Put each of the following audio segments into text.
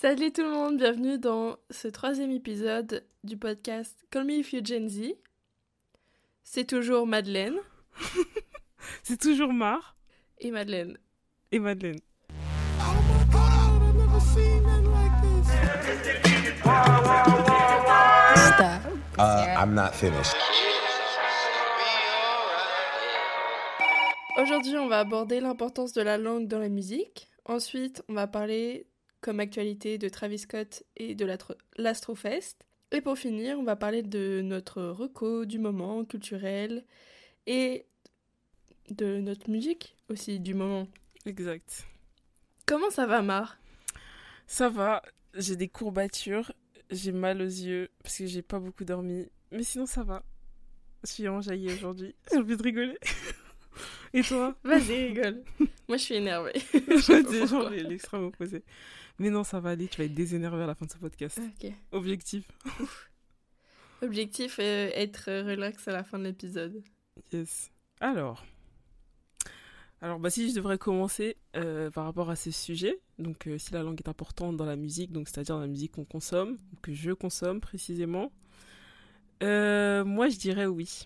Salut tout le monde, bienvenue dans ce troisième épisode du podcast Call Me If You Gen Z. C'est toujours Madeleine C'est toujours Mar et Madeleine. et Madeleine. Stop. Uh, I'm not finished. Aujourd'hui, on va aborder l'importance de la langue dans la musique. Ensuite, on va parler comme actualité de Travis Scott et de l'Astro- l'Astrofest. Et pour finir, on va parler de notre reco du moment culturel et de notre musique aussi du moment. Exact. Comment ça va, Mar? Ça va, j'ai des courbatures, j'ai mal aux yeux parce que j'ai pas beaucoup dormi. Mais sinon, ça va. Je suis enjaillée aujourd'hui. J'ai envie de rigoler. Et toi? Vas-y, rigole. Moi, je suis énervée. J'ai genre l'extrême opposé. Mais non, ça va aller, tu vas être désénervé à la fin de ce podcast. Ok. Objectif. Objectif, euh, être relax à la fin de l'épisode. Yes. Alors. Alors, bah, si je devrais commencer euh, par rapport à ce sujet, donc euh, si la langue est importante dans la musique, donc c'est-à-dire dans la musique qu'on consomme, que je consomme précisément, euh, moi je dirais oui.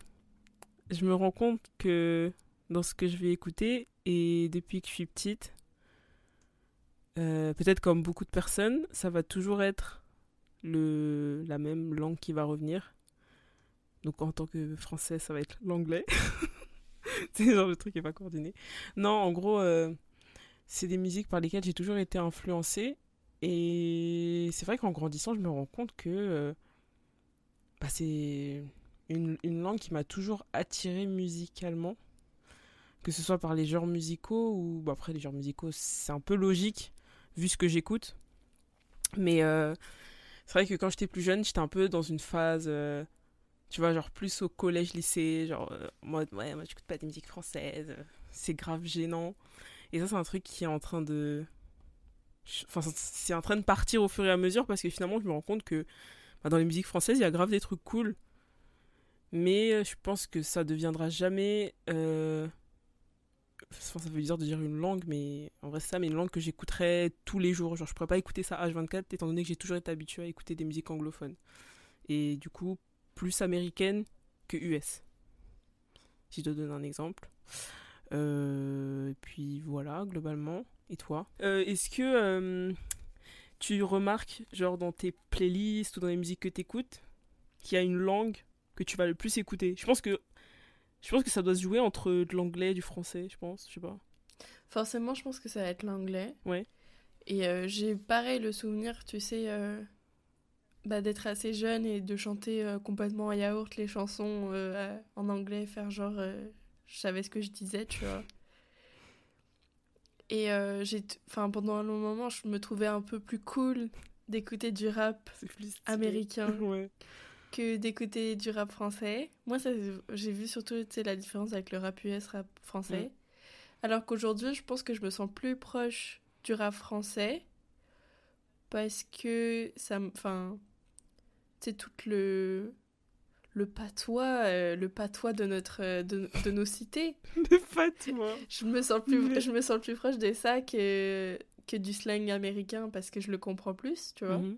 Je me rends compte que dans ce que je vais écouter, et depuis que je suis petite, euh, peut-être comme beaucoup de personnes, ça va toujours être le, la même langue qui va revenir. Donc en tant que français, ça va être l'anglais. c'est genre le truc qui est pas coordonné. Non, en gros, euh, c'est des musiques par lesquelles j'ai toujours été influencée. Et c'est vrai qu'en grandissant, je me rends compte que euh, bah, c'est une, une langue qui m'a toujours attirée musicalement. Que ce soit par les genres musicaux ou bah, après les genres musicaux, c'est un peu logique vu ce que j'écoute. Mais euh, c'est vrai que quand j'étais plus jeune, j'étais un peu dans une phase. euh, tu vois, genre plus au collège, lycée, genre euh, mode ouais, moi j'écoute pas des musiques françaises, euh, c'est grave gênant. Et ça, c'est un truc qui est en train de. Enfin, c'est en train de partir au fur et à mesure parce que finalement, je me rends compte que bah, dans les musiques françaises, il y a grave des trucs cool. Mais je pense que ça deviendra jamais. Ça veut dire de dire une langue, mais en vrai, ça, mais une langue que j'écouterais tous les jours. Genre, je pourrais pas écouter ça H24 étant donné que j'ai toujours été habitué à écouter des musiques anglophones. Et du coup, plus américaine que US. Si je te donne un exemple. Euh, et puis voilà, globalement. Et toi? Euh, Est-ce que euh, tu remarques, genre dans tes playlists ou dans les musiques que tu écoutes, qu'il y a une langue que tu vas le plus écouter? Je pense que je pense que ça doit se jouer entre de l'anglais et du français, je pense, je sais pas. Forcément, je pense que ça va être l'anglais. Ouais. Et euh, j'ai pareil le souvenir, tu sais, euh, bah, d'être assez jeune et de chanter euh, complètement à yaourt les chansons en anglais, faire genre, je savais ce que je disais, tu vois. Et j'ai, enfin, pendant un long moment, je me trouvais un peu plus cool d'écouter du rap américain ouais. Que d'écouter du rap français. Moi, j'ai vu surtout la différence avec le rap US, rap français. Mm. Alors qu'aujourd'hui, je pense que je me sens plus proche du rap français parce que ça me. Enfin. Tu sais, tout le. Le patois, euh, le patois de, notre, de, de nos cités. Pas toi. Je me sens plus, Mais- je me sens plus proche de ça que, que du slang américain parce que je le comprends plus, tu vois Mhm.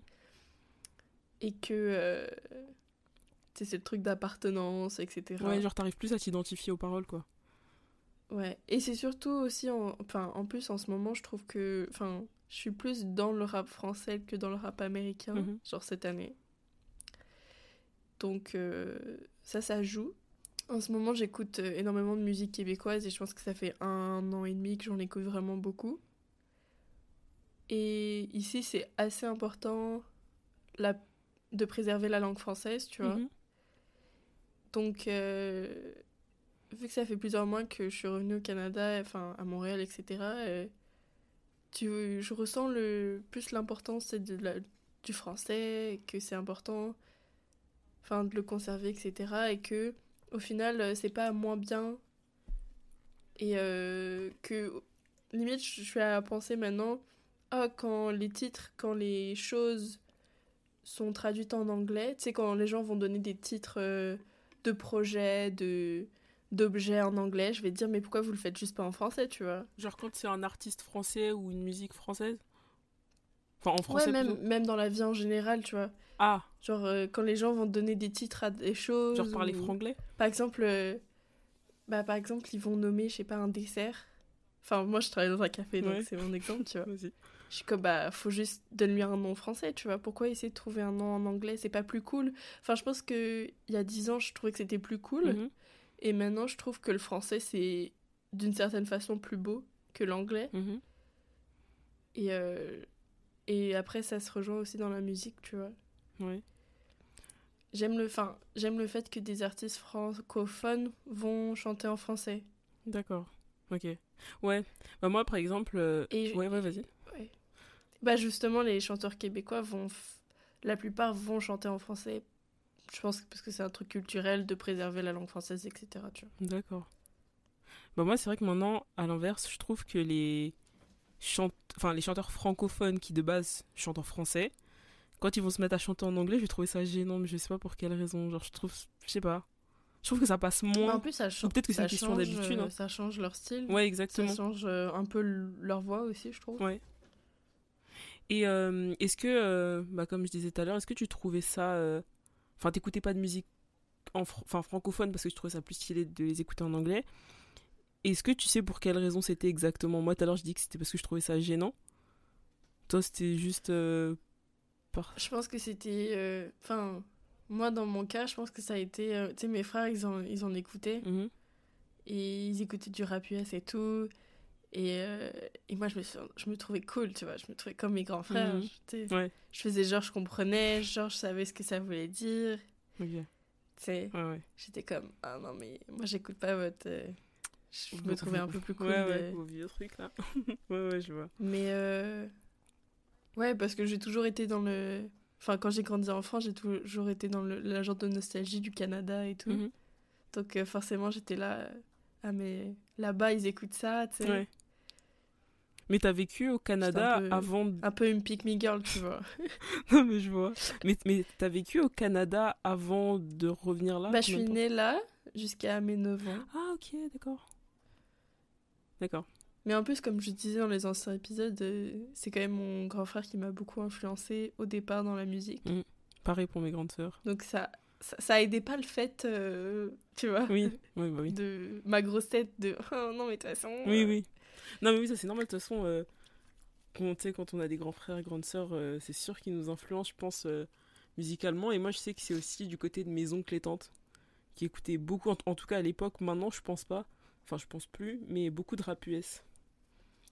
et que euh, c'est le truc d'appartenance, etc. Ouais, genre t'arrives plus à t'identifier aux paroles, quoi. Ouais. Et c'est surtout aussi, en... enfin, en plus en ce moment, je trouve que, enfin, je suis plus dans le rap français que dans le rap américain, Mhm. genre cette année. Donc euh, ça, ça joue. En ce moment, j'écoute euh, énormément de musique québécoise et je pense que ça fait un an et demi que j'en écoute vraiment beaucoup. Et ici, c'est assez important la... de préserver la langue française, tu vois. Mhm. Donc, euh, vu que ça fait plusieurs mois que je suis revenue au Canada, enfin à Montréal, etc., euh, tu, je ressens le plus l'importance du français, que c'est important, enfin de le conserver, etc., et que au final euh, c'est pas moins bien et euh, que limite je suis à penser maintenant, ah quand les titres, quand les choses sont traduites en anglais, tu sais quand les gens vont donner des titres de projets, de d'objets en anglais, je vais te dire mais pourquoi vous le faites juste pas en français, tu vois? Genre quand c'est un artiste français ou une musique française? Enfin, en français. ouais, même, plutôt. même dans la vie en général, tu vois. Ah, Genre, euh, quand les gens vont donner des titres à des choses. genre parler ou- franglais? Par exemple, euh, bah, par exemple, ils vont nommer, je sais pas, un dessert. Enfin, moi, je travaille dans un café, donc Ouais. c'est mon exemple, tu vois. Je suis comme, bah, faut juste donner lui un nom français, tu vois. Pourquoi essayer de trouver un nom en anglais? C'est pas plus cool. Enfin, je pense que il y a 10 ans, je trouvais que c'était plus cool. Mhm. Et maintenant, je trouve que le français, c'est d'une certaine façon plus beau que l'anglais. Mhm. Et, euh, et après, ça se rejoint aussi dans la musique, tu vois. Ouais. J'aime le, fin, j'aime le fait que des artistes francophones vont chanter en français. D'accord. Ok. Ouais. Bah, moi, par exemple. euh, Et Ouais, ouais, vas-y. Bah justement, les chanteurs québécois vont... f- La plupart vont chanter en français. Je pense que parce que c'est un truc culturel de préserver la langue française, etc. D'accord. Bah moi, c'est vrai que maintenant, à l'inverse, je trouve que les, chant... enfin, les chanteurs francophones qui de base chantent en français, quand ils vont se mettre à chanter en anglais, je vais trouver ça gênant, mais je sais pas pour quelle raison. Genre, je trouve, je sais pas. Je trouve que ça passe moins. en plus, ça change. peut-être que c'est une question d'habitude, hein. Ça change leur style. Ouais, Ça exactement. change euh, un peu leur voix aussi, je trouve. Ouais. Et euh, est-ce que, euh, bah, comme je disais tout à l'heure, est-ce que tu trouvais ça. euh, Enfin, t'écoutais pas de musique en fr- enfin, francophone parce que je trouvais ça plus stylé de les écouter en anglais. Est-ce que tu sais pour quelle raison c'était exactement Moi, tout à l'heure, je dis que c'était parce que je trouvais ça gênant. Toi, c'était juste. par... Je pense que c'était. Enfin, moi, dans mon cas, je pense que ça a été. Tu sais, mes frères, ils en, ils en écoutaient. Mhm. Et ils écoutaient du rap US et tout. Et, euh, et moi, je me, suis- je me trouvais cool, tu vois. Je me trouvais comme mes grands frères. Mhm. je-. Ouais. Je faisais genre, je comprenais, genre, je savais ce que ça voulait dire. Ok. Tu sais, Ouais, ouais. j'étais comme, ah non, mais moi, j'écoute pas votre. euh, Je me trouvais un peu plus cool. Ouais, de- vos vieux trucs là. ouais, ouais, je vois. Mais euh, ouais, parce que j'ai toujours été dans le. Enfin, quand j'ai grandi en France, j'ai toujours été dans le, la genre de nostalgie du Canada et tout. Mhm. Donc euh, forcément, j'étais là. euh, Ah, mais là-bas, ils écoutent ça, tu sais. Mais t'as vécu au Canada peu- avant. Un peu une pick me girl, tu vois. Non, mais je vois. Mais, mais t'as vécu au Canada avant de revenir là? Bah, je suis née là jusqu'à mes 9 ans. Ah, ok, d'accord. D'accord. Mais en plus, comme je disais dans les anciens épisodes, euh, c'est quand même mon grand frère qui m'a beaucoup influencé au départ dans la musique. Pareil pour mes grandes sœurs. Donc ça, ça, ça aidait pas le fait, euh, tu vois, Oui, oui, bah oui. de ma grosse tête de oh non, mais de toute façon. Oui, euh, oui. Non, mais oui, ça c'est normal. De toute façon, euh, quand, quand on a des grands frères et grandes sœurs, euh, c'est sûr qu'ils nous influencent, je pense, euh, musicalement. Et moi, je sais que c'est aussi du côté de mes oncles et tantes qui écoutaient beaucoup, en, en tout cas à l'époque. Maintenant, je pense pas. Enfin, je pense plus, mais beaucoup de rap US.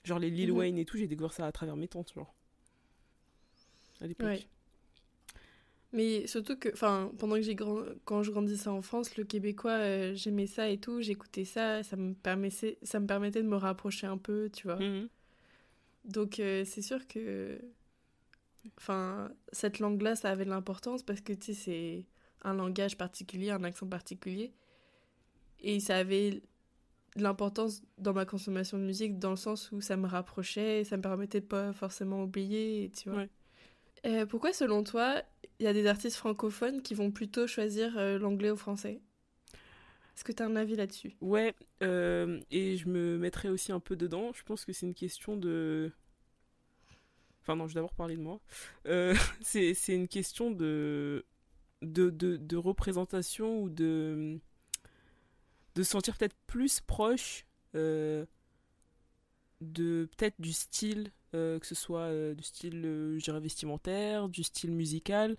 Genre les Lil Mhm. Wayne et tout, j'ai découvert ça à travers mes tantes, genre. À l'époque. Ouais. Mais surtout que, enfin, pendant que j'ai grand... quand je grandissais en France, le québécois, euh, j'aimais ça et tout, j'écoutais ça, ça me permettait, ça me permettait de me rapprocher un peu, tu vois. Mhm. Donc euh, c'est sûr que, enfin, cette langue-là, ça avait de l'importance parce que tu sais, c'est un langage particulier, un accent particulier, et ça avait de l'importance dans ma consommation de musique dans le sens où ça me rapprochait, ça me permettait de pas forcément oublier, tu vois. Ouais. Euh, pourquoi, selon toi, il y a des artistes francophones qui vont plutôt choisir euh, l'anglais au français? Est-ce que tu as un avis là-dessus? Ouais, euh, et je me mettrais aussi un peu dedans. Je pense que c'est une question de. Enfin, non, je vais d'abord parler de moi. C'est une question de, de, de, représentation ou de. de se sentir peut-être plus proche de. peut-être du style, que ce soit euh, du style, euh, je dirais, vestimentaire, du style musical,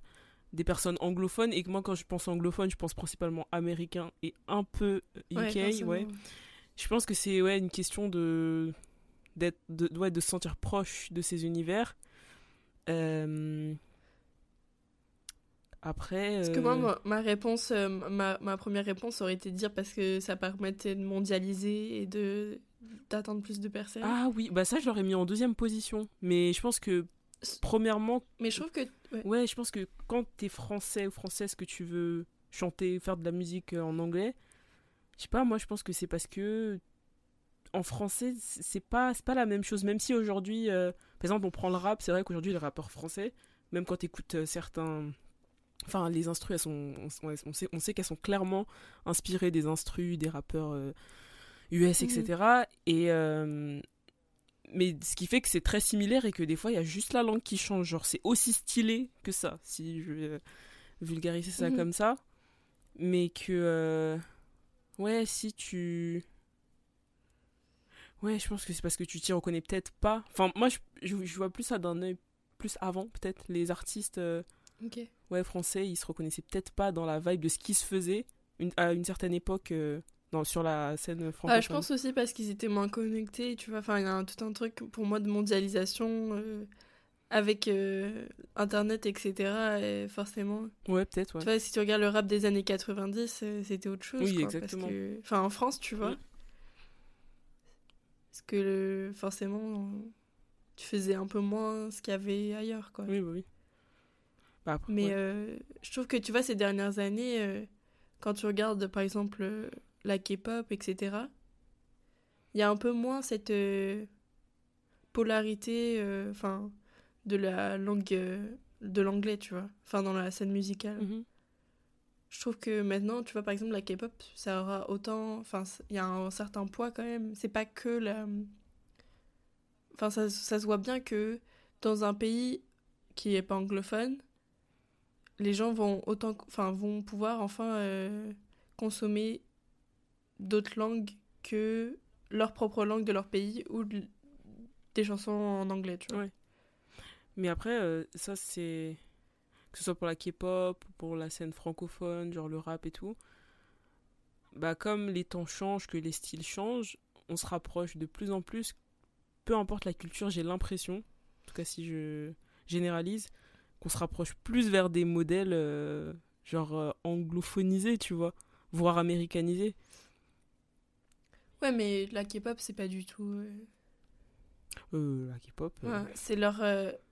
des personnes anglophones. Et que moi, quand je pense anglophone, je pense principalement américain et un peu UK, ouais. Je pense que c'est ouais, une question de d'être de, ouais, de se sentir proche de ces univers. Euh, Après. Parce que euh, moi, ma, ma réponse, euh, ma, ma première réponse aurait été de dire parce que ça permettait de mondialiser et de d'atteindre plus de personnes. Ah oui, bah ça je l'aurais mis en deuxième position. Mais je pense que premièrement, Mais je trouve que ouais. ouais, je pense que quand t'es français ou française que tu veux chanter, faire de la musique euh, en anglais, je sais pas, moi je pense que c'est parce que en français c'est pas pas la même chose. Même si aujourd'hui, euh, par exemple, on prend le rap, c'est vrai qu'aujourd'hui les rappeurs français, même quand t'écoutes euh, certains Enfin, les instrus, elles sont, on, on sait, on sait qu'elles sont clairement inspirées des instrus, des rappeurs euh, US, Mhm. etc. Et, euh, mais ce qui fait que c'est très similaire et que des fois il y a juste la langue qui change. Genre c'est aussi stylé que ça, si je vais euh, vulgariser ça Mhm. comme ça. Mais que. euh, Ouais, si tu. Ouais, je pense que c'est parce que tu t'y reconnais peut-être pas. Enfin, moi je, je, je vois plus ça d'un œil plus avant, peut-être. Les artistes ouais, français, ils se reconnaissaient peut-être pas dans la vibe de ce qui se faisait une- à une certaine époque euh, dans, sur la scène francophone. Ah, je pense aussi parce qu'ils étaient moins connectés, tu vois. Enfin, il y a un- tout un truc pour moi de mondialisation euh, avec euh, Internet, etc. Et forcément, Ouais, peut-être, ouais. tu vois, si tu regardes le rap des années 90, euh, c'était autre chose. Oui, quoi, parce exactement. que- Enfin, en France, tu vois. Parce que le- forcément, tu faisais un peu moins ce qu'il y avait ailleurs, quoi. Oui, bah oui. Bah après, Mais ouais. euh, je trouve que tu vois, ces dernières années, euh, quand tu regardes par exemple euh, la K-pop, etc., il y a un peu moins cette polarité enfin, de la langue de l'anglais, tu vois, enfin dans la scène musicale. Mhm. Je trouve que maintenant, tu vois, par exemple, la K-pop, ça aura autant. Enfin, il y a un certain poids quand même. C'est pas que la. Enfin, ça, ça se voit bien que dans un pays qui est pas anglophone, les gens vont autant. Enfin, vont pouvoir enfin euh, consommer d'autres langues que leur propre langue de leur pays ou de- des chansons en anglais, tu vois. Mais après, euh, ça c'est. Que ce soit pour la K-pop, pour la scène francophone, genre le rap et tout. Bah, comme les temps changent, que les styles changent, on se rapproche de plus en plus. Peu importe la culture, j'ai l'impression, en tout cas si je généralise, qu'on se rapproche plus vers des modèles euh, genre euh, anglophonisés, tu vois, voire américanisés. Ouais, mais la K-pop, c'est pas du tout. euh, Euh, la K-pop. Ouais, c'est leur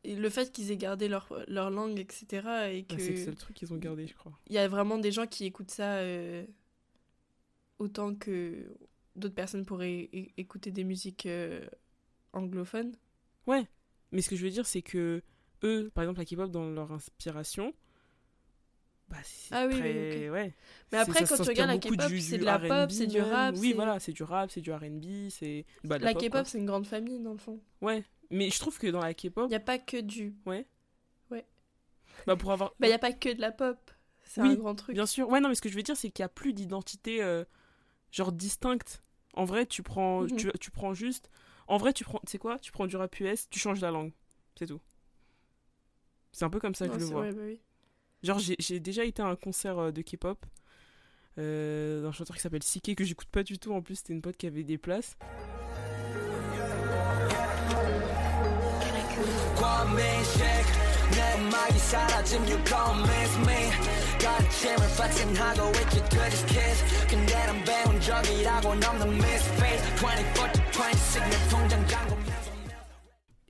le fait qu'ils aient gardé leur, leur langue etc et bah, que c'est le truc qu'ils ont gardé, je crois. il y a vraiment des gens qui écoutent ça autant que d'autres personnes pourraient écouter des musiques anglophones Ouais, mais ce que je veux dire, c'est que eux, par exemple, la K-pop, dans leur inspiration, bah, c'est Ah oui, oui, ouais. mais après quand tu regardes la K-pop c'est de la pop c'est du rap Oui, voilà, c'est du rap, c'est du R&B, c'est... bah, la pop, K-pop c'est une grande famille dans le fond Ouais, mais je trouve que dans la K-pop, il y a pas que du bah, pour avoir... bah il y a pas que de la pop c'est Oui, un grand truc Bien sûr, ouais, non, mais ce que je veux dire, c'est qu'il n'y a plus d'identité, euh, genre, distincte. En vrai, tu prends, Mhm. tu, tu prends juste... En vrai, tu prends, tu sais quoi Tu prends du rap US, tu changes la langue. C'est tout. C'est un peu comme ça que Non, je le vois. bah oui. Genre, j'ai j'ai déjà été à un concert euh, de K-pop euh, d'un chanteur qui s'appelle Sike, que j'écoute pas du tout. En plus, c'était une pote qui avait des places.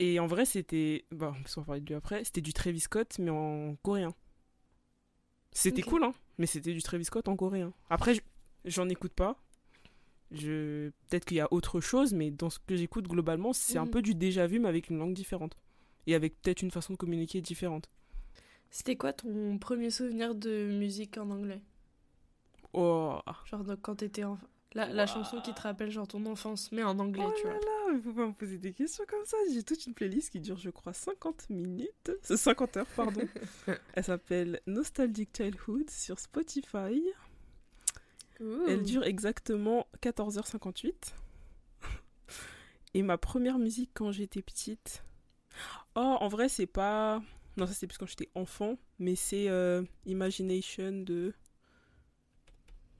Et en vrai, c'était. Bah, on peut en parler de lui après. C'était du Travis Scott, mais en coréen. C'était cool, hein, mais c'était du Travis Scott en coréen. Après, je- j'en écoute pas. Je... Peut-être qu'il y a autre chose, mais dans ce que j'écoute globalement, c'est un Mhm. peu du déjà vu, mais avec une langue différente. Et avec peut-être une façon de communiquer différente. c'était quoi ton premier souvenir de musique en anglais? Oh, genre quand t'étais enfant la, la chanson qui te rappelle genre ton enfance mais en anglais Oh tu vois là, mais faut pas me poser des questions comme ça. J'ai toute une playlist qui dure, je crois, 50 minutes. C'est 50 heures, pardon. Elle s'appelle Nostalgic Childhood sur Spotify. Elle dure exactement 14h58. Et ma première musique quand j'étais petite. Oh, en vrai, c'est pas. Non, ça c'est plus quand j'étais enfant. Mais c'est euh, Imagination de.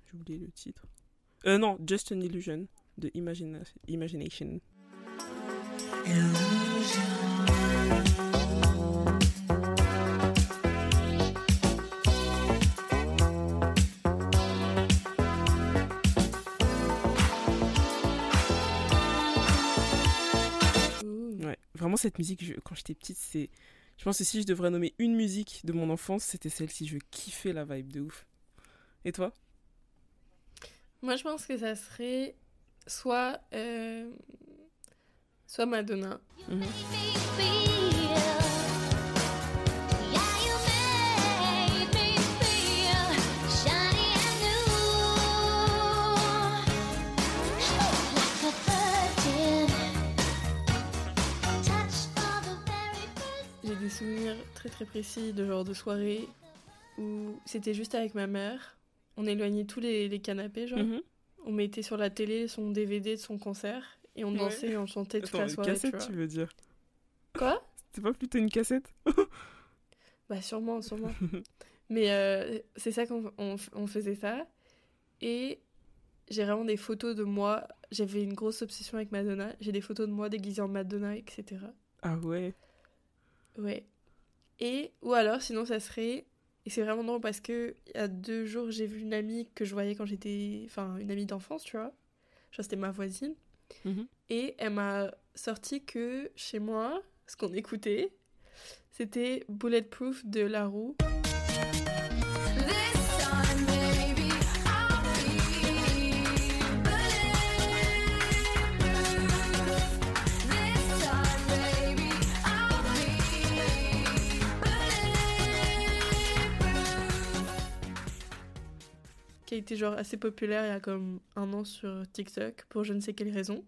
J'ai oublié le titre. Euh, non, Just an Illusion de Imagina- Imagination. Ouais, vraiment cette musique, je- quand j'étais petite, c'est. Je pense que si je devrais nommer une musique de mon enfance, c'était celle-ci. Je kiffais la vibe de ouf. Et toi? Moi, je pense que ça serait soit, euh, soit Madonna. Mhm. J'ai des souvenirs très très précis de genre de soirée où c'était juste avec ma mère. On éloignait tous les, les canapés, genre. Mhm. On mettait sur la télé son DVD de son concert et on Ouais. dansait et on chantait toute Attends, la une soirée. tu cassette, vois. tu veux dire Quoi? C'était pas plutôt une cassette? Bah sûrement, sûrement. Mais euh, c'est ça qu'on on, on faisait ça. Et j'ai vraiment des photos de moi. J'avais une grosse obsession avec Madonna. J'ai des photos de moi déguisée en Madonna, etc. Ah ouais? Ouais. Et, ou alors, sinon, ça serait. Et c'est vraiment drôle parce que il y a deux jours, j'ai vu une amie que je voyais quand j'étais. Enfin, une amie d'enfance, tu vois. Genre, c'était ma voisine. Mhm. Et elle m'a sorti que chez moi, ce qu'on écoutait, c'était Bulletproof de La Roue. Qui a été genre assez populaire il y a comme un an sur TikTok pour je ne sais quelle raison.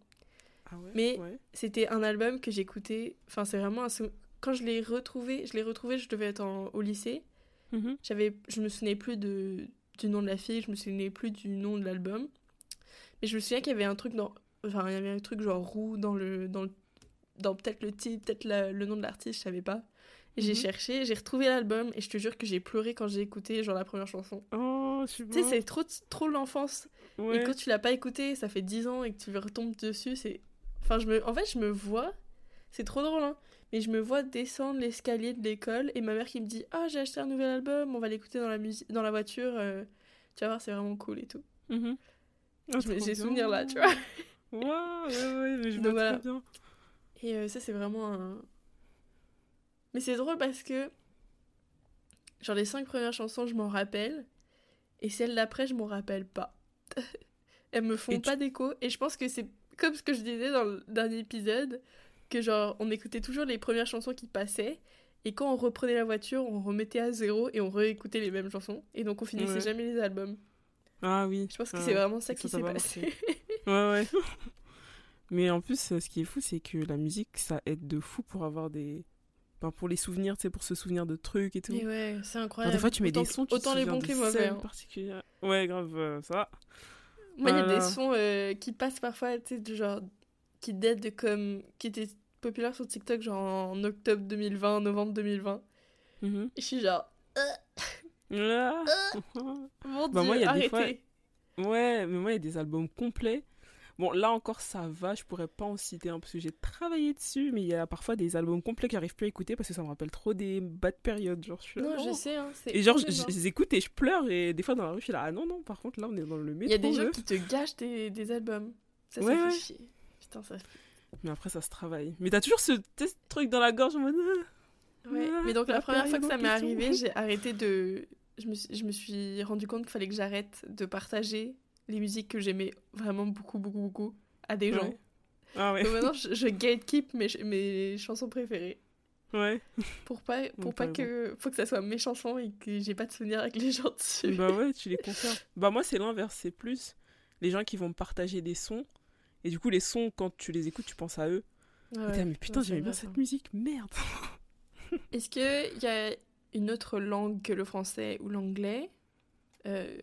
Ah ouais Mais- ouais. C'était un album que j'écoutais, enfin c'est vraiment un sou- quand je l'ai retrouvé, je l'ai retrouvé, je devais être en- au lycée. Mhm. J'avais je me souvenais plus de du nom de la fille, je me souvenais plus du nom de l'album. Mais je me souviens qu'il y avait un truc dans enfin il y avait un truc genre roux dans le dans le dans peut-être le titre, peut-être la- le nom de l'artiste, je savais pas. J'ai Mhm. cherché, j'ai retrouvé l'album et je te jure que j'ai pleuré quand j'ai écouté genre la première chanson. Oh, sais Tu sais, c'est trop trop l'enfance. Ouais. Et quand tu l'as pas écouté, ça fait 10 ans et que tu retombes dessus, c'est. Enfin, je me... en fait, je me vois. C'est trop drôle, hein. Mais je me vois descendre l'escalier de l'école et ma mère qui me dit Ah, j'ai acheté un nouvel album, on va l'écouter dans, la musique dans la voiture. euh, Tu vas voir, c'est vraiment cool et tout. Me- trop j'ai bien. souvenir là, tu vois. Waouh, ouais, ouais, mais je vois voilà. bien. Et euh, ça, c'est vraiment un. Mais c'est drôle parce que. Genre, les cinq premières chansons, je m'en rappelle. Et celles d'après, je m'en rappelle pas. Elles me font Et tu- pas d'écho. Et je pense que c'est comme ce que je disais dans le dernier épisode. Que genre, on écoutait toujours les premières chansons qui passaient. Et quand on reprenait la voiture, on remettait à zéro et on réécoutait les mêmes chansons. Et donc, on finissait Ouais. jamais les albums. Ah oui. Je pense que Ouais. c'est vraiment ça ça qui s'est pas passé. Ouais, ouais. Mais en plus, ce qui est fou, c'est que la musique, ça aide de fou pour avoir des. Ben, pour les souvenirs, sais, pour se souvenir de trucs et tout. Mais ouais, c'est incroyable. des fois, tu mets autant, des sons, tu te autant les bons que les mauvais. hein. Ouais, grave, euh, ça. Moi, il y a Voilà. des sons euh, qui passent parfois, tu sais, du genre, qui datent de comme. qui étaient populaires sur TikTok, genre en octobre 2020, novembre 2020. Mhm. Et je suis genre, mon Bah, dieu, moi, il y a des arrêtez. fois- Ouais, mais moi, il y a des albums complets. Bon, là encore, ça va, je pourrais pas en citer un parce que j'ai travaillé dessus, mais il y a parfois des albums complets que j'arrive plus à écouter parce que ça me rappelle trop des bad périodes. Genre, je suis là, Non, je non. sais, hein, Et genre, je, les écoute et je pleure, et des fois dans la rue, je suis là, ah non, non, par contre, là, on est dans le métro. Il y a des gens qui te gâchent des, des albums. Ça, ça Ouais, fait ouais. chier. Putain, ça fait... Mais après, ça se travaille. Mais t'as toujours ce truc dans la gorge en mode. euh, Ouais. Ah, Mais donc, la la première fois que ça m'est arrivé, j'ai arrêté de... Je me, suis- je me suis rendu compte qu'il fallait que j'arrête de partager les musiques que j'aimais vraiment beaucoup, beaucoup, beaucoup à des gens. Ah ouais, Donc maintenant, je, je gatekeep mes, mes chansons préférées. ouais. Pour pas, pour pas que. Faut que ça soit mes chansons et que j'ai pas de souvenirs avec les gens dessus. bah ouais, tu les conserves. Bah moi, c'est l'inverse, c'est plus les gens qui vont me partager des sons. Et du coup, les sons, quand tu les écoutes, tu penses à eux. Ah Et ouais. mais putain, Ouais, j'aimais bien cette musique, merde. Est-ce qu'il y a une autre langue que le français ou l'anglais? Euh,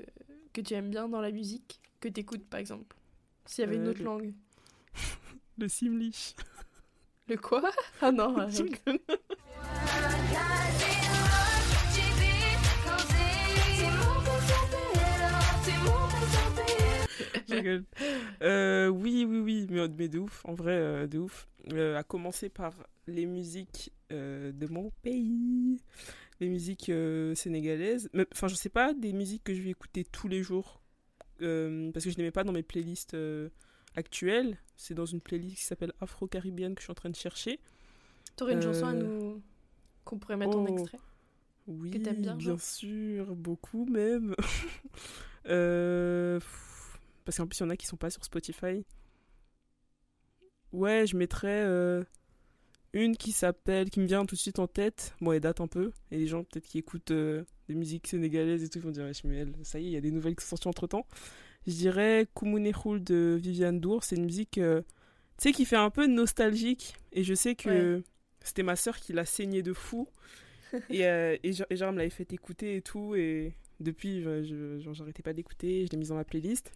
que tu aimes bien dans la musique Que t'écoutes par exemple S'il y avait une Euh, autre le- langue. Le Simlish. Le quoi? Ah non. Je. Euh, oui, oui, oui, mais, mais de ouf, en vrai, euh, de ouf. Euh, à commencer par les musiques euh, de mon pays, les musiques euh, sénégalaises. Enfin, je sais pas, des musiques que je vais écouter tous les jours, euh, parce que je les mets pas dans mes playlists actuelles. C'est dans une playlist qui s'appelle Afro-Caribbean que je suis en train de chercher. T'aurais une chanson à nous. qu'on pourrait mettre en oh. extrait Oui, t'aimes bien, genre sûr, beaucoup même. Parce qu'en plus, il y en a qui sont pas sur Spotify. Ouais, je mettrais une qui s'appelle, qui me vient tout de suite en tête. Bon, elle date un peu. Et les gens, peut-être, qui écoutent euh, des musiques sénégalaises et tout, ils vont dire, elle, ça y est, il y a des nouvelles qui sont sorties entre temps. Je dirais Koumoune Khoul de Viviane Dour. C'est une musique, euh, tu sais, qui fait un peu nostalgique. Et je sais que Ouais. C'était ma sœur qui l'a saigné de fou. et, euh, et, genre, et genre, elle me l'avait fait écouter et tout. Et depuis, je- je- genre, j'arrêtais pas d'écouter. Je l'ai mise dans ma playlist.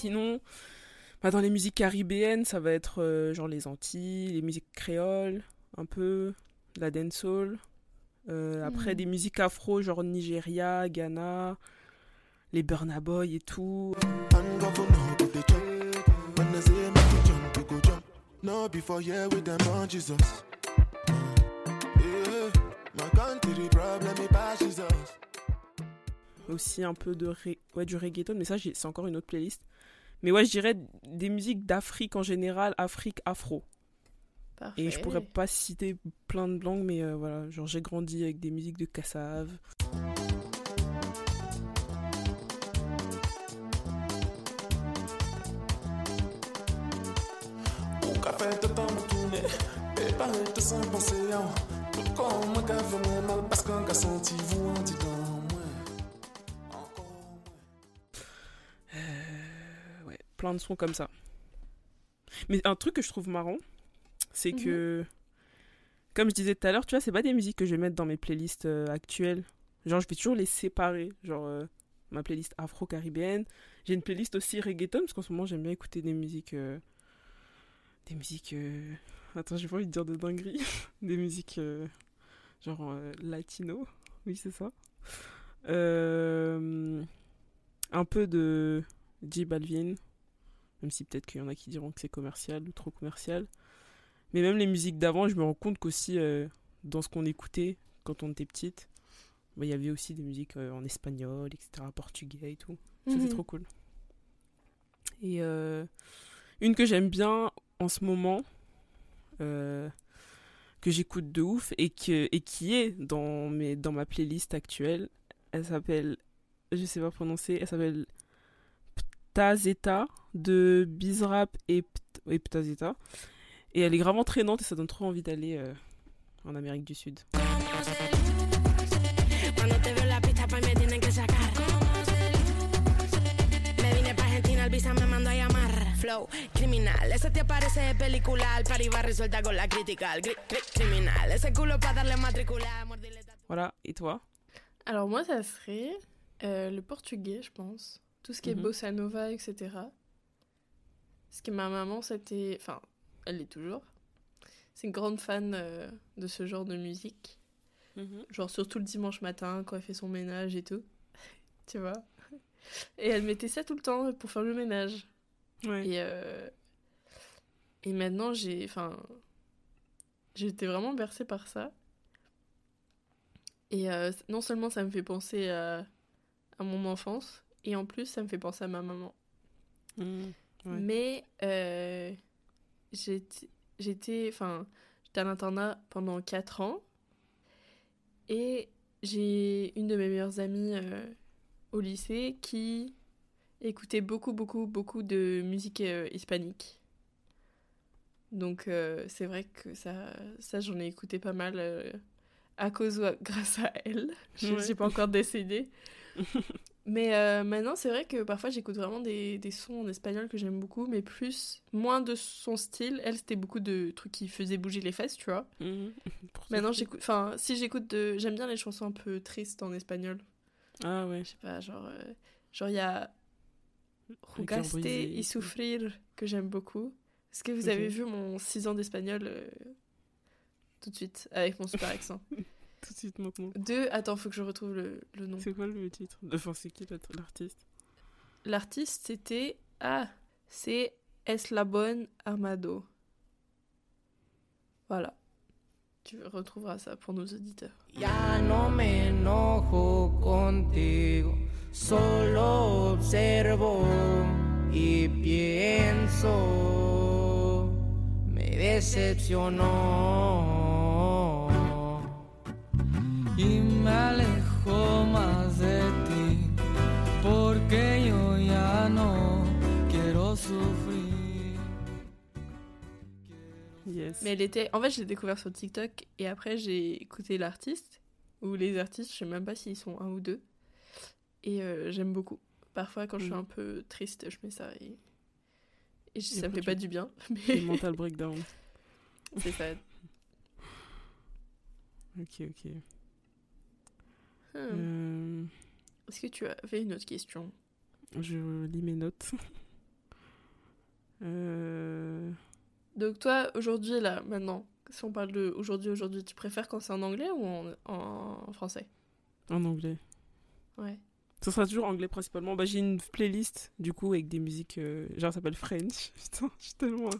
Sinon, bah, dans les musiques caribéennes, ça va être euh, genre les Antilles, les musiques créoles, un peu, la dancehall. Euh, Après, Mhm. des musiques afro, genre Nigeria, Ghana, les Burna Boy et tout. Jesus. Aussi un peu de ré- ouais, du reggaeton, mais ça, c'est encore une autre playlist. Mais ouais, je dirais des musiques d'Afrique en général, Afrique, afro. Parfait. Et je pourrais pas citer plein de langues, mais euh, voilà, genre j'ai grandi avec des musiques de Kassav. Tout sans penser à. Tout comme mal parce vous en dit plein de sons comme ça. Mais un truc que je trouve marrant, c'est que, comme je disais tout à l'heure, tu vois, c'est pas des musiques que je vais mettre dans mes playlists euh, actuelles. Genre, je vais toujours les séparer. Genre, euh, ma playlist afro-caribéenne. J'ai une playlist aussi reggaeton, parce qu'en ce moment, j'aime bien écouter des musiques. euh, des musiques. Attends, j'ai pas envie de dire de dinguerie. des musiques. genre latino. Oui, c'est ça. Un peu de J Balvin. Même si peut-être qu'il y en a qui diront que c'est commercial ou trop commercial. Mais même les musiques d'avant, je me rends compte qu'aussi, euh, dans ce qu'on écoutait quand on était petite, bah, il y avait aussi des musiques euh, en espagnol, etc., portugais et tout. Ça, c'est Mhm. trop cool. Et euh, une que j'aime bien en ce moment, que j'écoute de ouf et, que, et qui est dans, mes, dans ma playlist actuelle, elle s'appelle, je sais pas prononcer, elle s'appelle Ptazeta de Bizrap et, Pt- et Ptazeta. Et elle est vraiment traînante et ça donne trop envie d'aller euh, en Amérique du Sud. Flow criminal, ese te de película. Va resuelta con la crítica. Criminal, ese culo darle. Mordirle Voilà, et toi? Alors moi, ça serait euh, le portugais, je pense. Tout ce qui est Mhm. bossa nova, etc. Parce que ma maman, c'était... Enfin, elle l'est toujours. C'est une grande fan euh, de ce genre de musique. Genre surtout le dimanche matin, quand elle fait son ménage et tout. tu vois? Et elle mettait ça tout le temps pour faire le ménage. Ouais. Et, euh, et maintenant, j'ai. Enfin. J'étais vraiment bercée par ça. Et euh, non seulement ça me fait penser à, à mon enfance, et en plus ça me fait penser à ma maman. Ouais. Mais euh, j'étais. Enfin, j'étais à l'internat pendant 4 ans. Et j'ai une de mes meilleures amies euh, au lycée qui écoutait beaucoup, beaucoup, beaucoup de musique euh, hispanique. Donc euh, c'est vrai que ça, ça j'en ai écouté pas mal à cause ou à- grâce à elle. Je Ouais. n'ai pas encore décidé. mais euh, maintenant c'est vrai que parfois j'écoute vraiment des, des sons en espagnol que j'aime beaucoup, mais plus, moins de son style. Elle c'était beaucoup de trucs qui faisaient bouger les fesses, tu vois. Mhm. Maintenant j'écoute, enfin si j'écoute de, j'aime bien les chansons un peu tristes en espagnol. Ah ouais. Je sais pas, genre, euh, genre il y a et y. Souffrir que j'aime beaucoup. Est-ce que vous avez vu mon 6 ans d'espagnol euh, tout de suite avec mon super accent? Tout de suite maintenant. Attends, faut que je retrouve le, le nom. C'est quoi le titre Enfin, c'est qui l'art- l'artiste? L'artiste c'était ah, c'est Eslabon Armado? Voilà. Tu retrouveras ça pour nos auditeurs. Ya no me enojo contigo, solo observo y pienso, me decepcionó me alejo más de ti, porque yo ya no quiero sufrir. Yes. Mais elle était. En fait, je l'ai découvert sur TikTok et après, j'ai écouté l'artiste ou les artistes, je sais même pas s'ils sont un ou deux. Et euh, j'aime beaucoup. Parfois, quand je suis Mm. un peu triste, je mets ça et. Et je- ça me fait pas du bien. Mais mental breakdown. c'est ça. Ok, ok. Hmm. Euh, Est-ce que tu avais une autre question? Je lis mes notes. Euh, Donc, toi, aujourd'hui, là, maintenant, si on parle de aujourd'hui, aujourd'hui, tu préfères quand c'est en anglais ou en, en français? En anglais. Ouais. Ce sera toujours anglais principalement. Bah, j'ai une playlist du coup avec des musiques. euh, genre, ça s'appelle French. Putain, je suis tellement,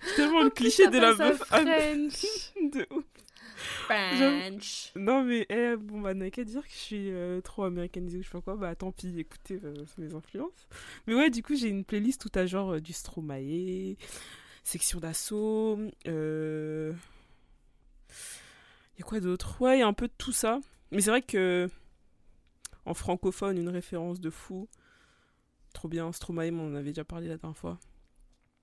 je suis tellement le cliché de la meuf. Ah, French. de ouf. French. Non, mais eh, bon, bah, n'a qu'à dire que je suis euh, trop américanisée ou je sais pas quoi. Bah, tant pis, écoutez, euh, c'est mes influences. Mais ouais, du coup, j'ai une playlist où t'as genre euh, du Stromae, section d'assaut. Euh... Y a quoi d'autre? Ouais, y a un peu de tout ça. Mais c'est vrai que en francophone, une référence de fou. Trop bien, Stromae, on en avait déjà parlé la dernière fois.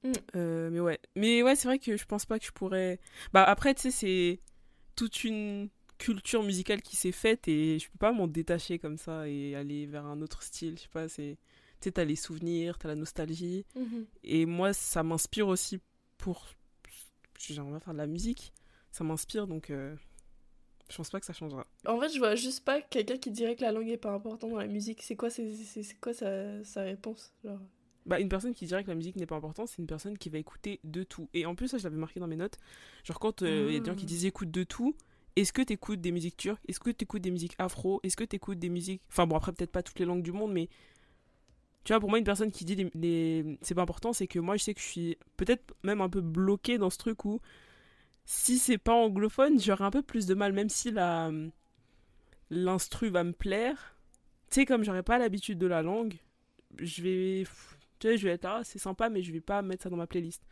Mm. Euh, mais ouais, mais ouais, c'est vrai que je pense pas que je pourrais. Bah après, tu sais, c'est toute une culture musicale qui s'est faite et je peux pas m'en détacher comme ça et aller vers un autre style. Je sais pas, c'est. Tu sais, t'as les souvenirs, t'as la nostalgie. Mhm. Et moi, ça m'inspire aussi pour. J'aimerais faire de la musique. Ça m'inspire donc. euh, Je pense pas que ça changera. En fait, je vois juste pas quelqu'un qui dirait que la langue est pas importante dans la musique. C'est quoi, c'est, quoi sa, sa réponse genre? Bah, une personne qui dirait que la musique n'est pas importante, c'est une personne qui va écouter de tout. Et en plus, ça, je l'avais marqué dans mes notes. Genre, quand euh, il y a des gens qui Ah. disent écoute de tout, est-ce que t'écoutes des musiques turques? Est-ce que t'écoutes des musiques afro? Est-ce que t'écoutes des musiques. Enfin, bon, après, peut-être pas toutes les langues du monde, mais. Tu vois, pour moi, une personne qui dit les, les- c'est pas important, c'est que moi, je sais que je suis peut-être même un peu bloqué dans ce truc où si c'est pas anglophone, j'aurais un peu plus de mal, même si la l'instru va me plaire. Tu sais, comme j'aurais pas l'habitude de la langue, je vais. Tu sais, je vais être là, c'est sympa, mais je vais pas mettre ça dans ma playlist.